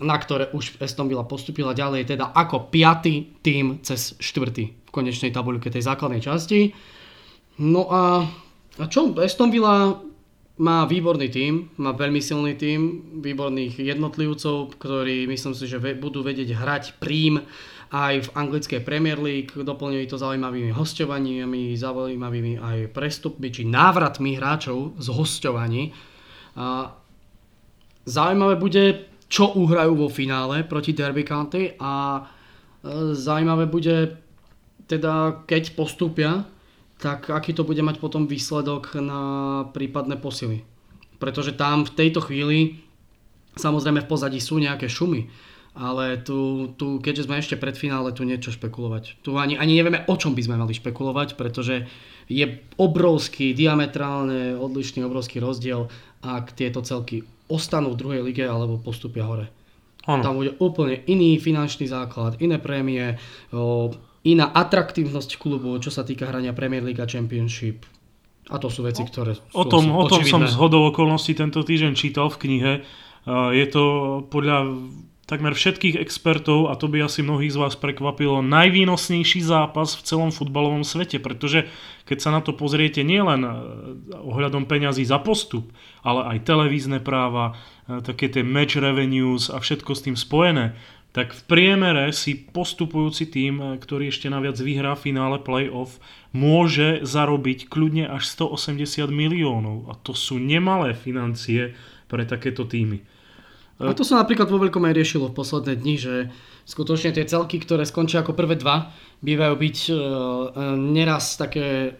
na ktoré už Aston Villa postupila ďalej, teda ako piatý tým cez štvrtý v konečnej tabuľke tej základnej časti. No a a čo? Aston Villa má výborný tím, má veľmi silný tím, výborných jednotlivcov, ktorí myslím si, že budú vedieť hrať prím aj v anglickej Premier League, doplňujú to zaujímavými hostovaniami, zaujímavými aj prestupmi či návratmi hráčov z hostovaní. A zaujímavé bude, čo uhrajú vo finále proti Derby County a e, zaujímavé bude teda, keď postúpia tak aký to bude mať potom výsledok na prípadné posily. Pretože tam v tejto chvíli samozrejme v pozadí sú nejaké šumy, ale tu, tu keďže sme ešte pred finále, tu niečo špekulovať. Tu ani, ani nevieme, o čom by sme mali špekulovať, pretože je obrovský, diametrálne odlišný obrovský rozdiel, ak tieto celky ostanú v druhej lige alebo postupia hore. Ano. Tam bude úplne iný finančný základ, iné prémie, iná atraktívnosť klubu, čo sa týka hrania Premier League a Championship. A to sú veci, ktoré sú O tom, o tom som z hodou okolností tento týždeň čítal v knihe. Je to podľa takmer všetkých expertov, a to by asi mnohých z vás prekvapilo, najvýnosnejší zápas v celom futbalovom svete, pretože keď sa na to pozriete nielen e, ohľadom peňazí za postup, ale aj televízne práva, e, také tie match revenues a všetko s tým spojené, tak v priemere si postupujúci tým, eh, ktorý ešte naviac vyhrá finále playoff, môže zarobiť kľudne až 180 miliónov. A to sú nemalé financie pre takéto týmy. A to sa napríklad vo veľkom aj riešilo v posledné dni, že skutočne tie celky, ktoré skončia ako prvé dva, bývajú byť uh, neraz také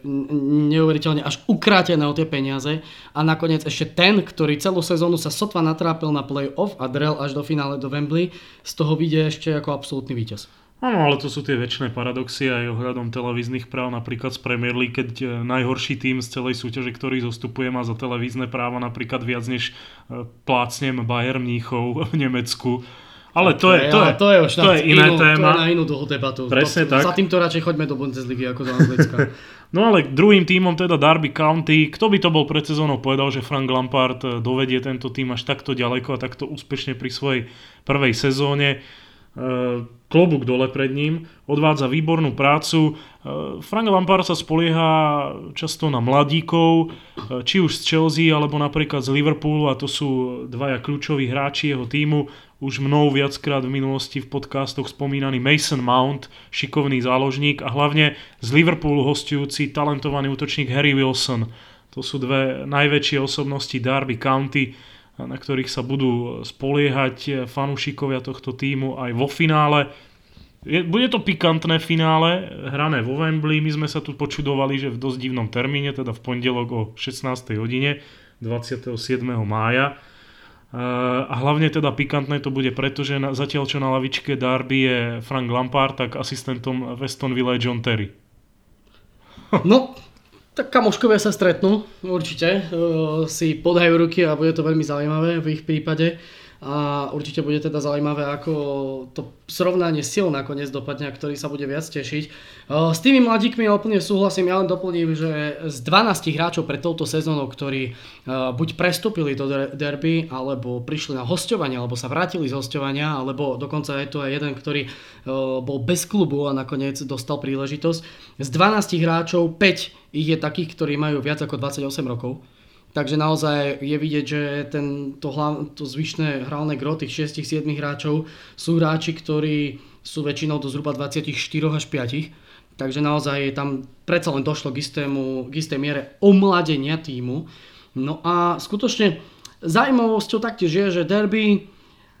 neuveriteľne až ukrátené o tie peniaze a nakoniec ešte ten, ktorý celú sezónu sa sotva natrápil na play-off a drel až do finále do Wembley, z toho vyjde ešte ako absolútny víťaz. Áno, ale to sú tie väčšie paradoxy aj ohľadom televíznych práv, napríklad z Premier League, keď e, najhorší tým z celej súťaže, ktorý zostupuje, má za televízne práva napríklad viac než plácnem Bayern Mníchov v Nemecku ale to je, to je, to je, už to je iné inú, téma. To je na inú dlhú debatu. Presne to, tak. Za týmto radšej choďme do Bundesligy ako do Anglicka. no ale druhým tímom teda Derby County, kto by to bol pred sezónou povedal, že Frank Lampard eh, dovedie tento tým až takto ďaleko a takto úspešne pri svojej prvej sezóne. Eh, klobúk dole pred ním, odvádza výbornú prácu. Eh, Frank Lampard sa spolieha často na mladíkov, či už z Chelsea alebo napríklad z Liverpoolu a to sú dvaja kľúčoví hráči jeho týmu už mnou viackrát v minulosti v podcastoch spomínaný Mason Mount, šikovný záložník a hlavne z Liverpoolu hostujúci talentovaný útočník Harry Wilson. To sú dve najväčšie osobnosti Derby County, na ktorých sa budú spoliehať fanúšikovia tohto týmu aj vo finále. Je, bude to pikantné finále, hrané vo Wembley. My sme sa tu počudovali, že v dosť divnom termíne, teda v pondelok o 16. hodine 27. mája a hlavne teda pikantné to bude, pretože na, zatiaľ čo na lavičke Darby je Frank Lampard, tak asistentom Weston Villa je John Terry. No, tak kamoškovia sa stretnú, určite. Uh, si podajú ruky a bude to veľmi zaujímavé v ich prípade a určite bude teda zaujímavé, ako to srovnanie sil nakoniec dopadne, ktorý sa bude viac tešiť. S tými mladíkmi úplne súhlasím, ja len doplním, že z 12 hráčov pre touto sezónou, ktorí buď prestúpili do derby, alebo prišli na hostovanie, alebo sa vrátili z hostovania, alebo dokonca je to aj jeden, ktorý bol bez klubu a nakoniec dostal príležitosť. Z 12 hráčov 5 ich je takých, ktorí majú viac ako 28 rokov. Takže naozaj je vidieť, že ten, to, hlav, to zvyšné hrálne gro tých 6-7 hráčov sú hráči, ktorí sú väčšinou do zhruba 24 až 5. Takže naozaj tam predsa len došlo k, istému, k istej miere omladenia týmu. No a skutočne zaujímavosťou taktiež je, že Derby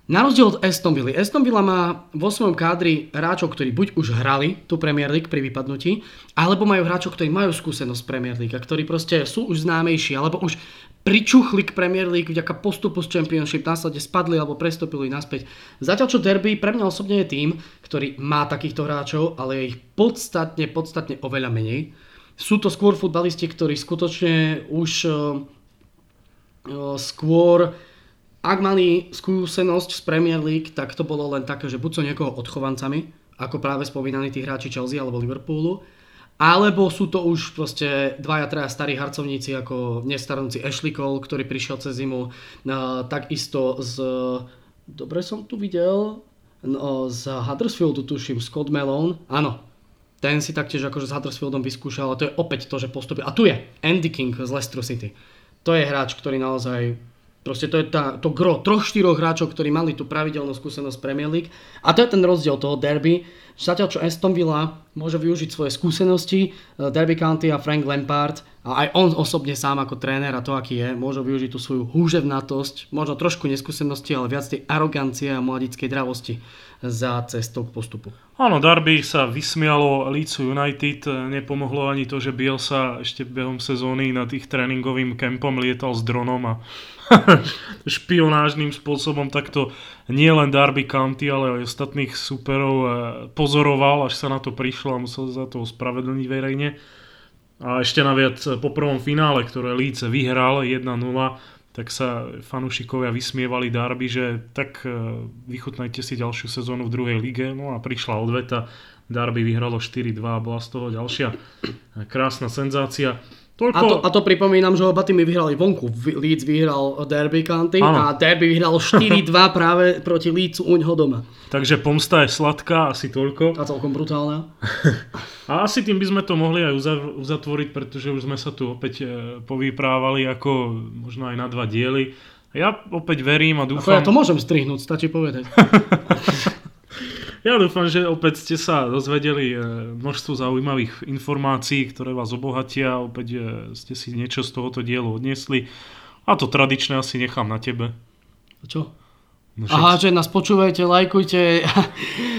Na rozdiel od Aston Villa. Aston Villa má vo svojom kádri hráčov, ktorí buď už hrali tú Premier League pri vypadnutí, alebo majú hráčov, ktorí majú skúsenosť Premier League a ktorí proste sú už známejší, alebo už pričuchli k Premier League vďaka postupu z Championship, následne spadli alebo prestúpili naspäť. Zatiaľ čo Derby pre mňa osobne je tým, ktorý má takýchto hráčov, ale je ich podstatne, podstatne oveľa menej. Sú to skôr futbalisti, ktorí skutočne už uh, uh, skôr ak mali skúsenosť z Premier League, tak to bolo len také, že buď sú niekoho odchovancami, ako práve spomínaní tí hráči Chelsea alebo Liverpoolu, alebo sú to už proste dvaja, traja starí harcovníci ako nestarnúci Ashley Cole, ktorý prišiel cez zimu, no, takisto z... Dobre som tu videl, no, z Huddersfieldu tuším, Scott Malone, áno, ten si taktiež akože s Huddersfieldom vyskúšal a to je opäť to, že postupil. A tu je Andy King z Leicester City. To je hráč, ktorý naozaj Proste to je tá, to gro troch, štyroch hráčov, ktorí mali tú pravidelnú skúsenosť Premier League. A to je ten rozdiel toho derby. Zatiaľ čo Aston Villa môže využiť svoje skúsenosti, eh, Derby County a Frank Lampard, a aj on osobne sám ako tréner a to aký je, môže využiť tú svoju húževnatosť, možno trošku neskúsenosti, ale viac tej arogancie a mladickej dravosti za cestou k postupu. Áno, Darby sa vysmialo Leeds United, nepomohlo ani to, že sa ešte behom sezóny na tých tréningovým kempom lietal s dronom a špionážnym spôsobom takto nie len Darby County, ale aj ostatných superov eh, pozoroval, až sa na to prišlo a musel za to ospravedlniť verejne. A ešte naviac eh, po prvom finále, ktoré Líce vyhral 1-0, tak sa fanúšikovia vysmievali Darby, že tak eh, vychutnajte si ďalšiu sezónu v druhej lige. No a prišla odveta, Darby vyhralo 4-2 a bola z toho ďalšia krásna senzácia. Toľko... A, to, a to pripomínam, že oba týmy vyhrali vonku. Leeds vyhral Derby County ano. a Derby vyhral 4-2 práve proti Leedsu uňho doma. Takže pomsta je sladká, asi toľko. A celkom brutálna. a asi tým by sme to mohli aj uzatvoriť, pretože už sme sa tu opäť e, povyprávali ako možno aj na dva diely. Ja opäť verím a dúfam... Ako ja to môžem strihnúť, stačí povedať. Ja dúfam, že opäť ste sa dozvedeli e, množstvo zaujímavých informácií, ktoré vás obohatia. Opäť e, ste si niečo z tohoto dielu odniesli. A to tradičné asi nechám na tebe. Čo? No. Aha, že nás počúvajte, lajkujte.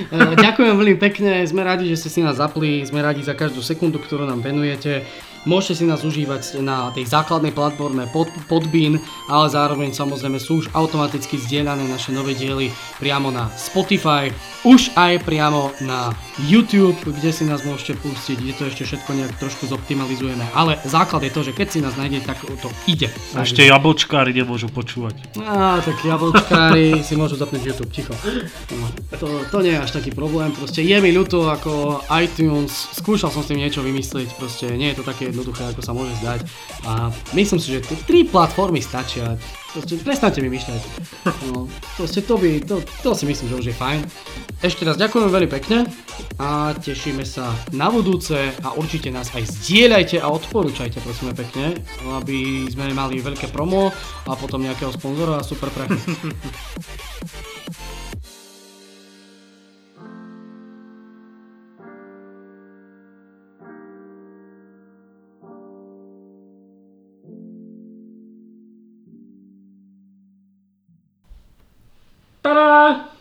E, ďakujem veľmi pekne, sme radi, že ste si nás zapli, sme radi za každú sekundu, ktorú nám venujete. Môžete si nás užívať na tej základnej platforme pod, Podbean, ale zároveň samozrejme sú už automaticky zdieľané naše nové diely priamo na Spotify, už aj priamo na YouTube, kde si nás môžete pustiť, kde to ešte všetko nejak trošku zoptimalizujeme. Ale základ je to, že keď si nás nájdete, tak to ide. A ešte jablčkári nemôžu počúvať. Á, tak jablčkári si môžu zapnúť YouTube, ticho. To, to nie je až taký problém, proste je mi ľúto ako iTunes, skúšal som s tým niečo vymyslieť, proste nie je to také jednoduché, ako sa môže zdať. A myslím si, že tie tri platformy stačia. Proste prestante mi myšľať. No, proste to by, to, to si myslím, že už je fajn. Ešte raz ďakujem veľmi pekne a tešíme sa na budúce a určite nás aj zdieľajte a odporúčajte prosíme pekne, aby sme mali veľké promo a potom nejakého sponzora a super prachy. たら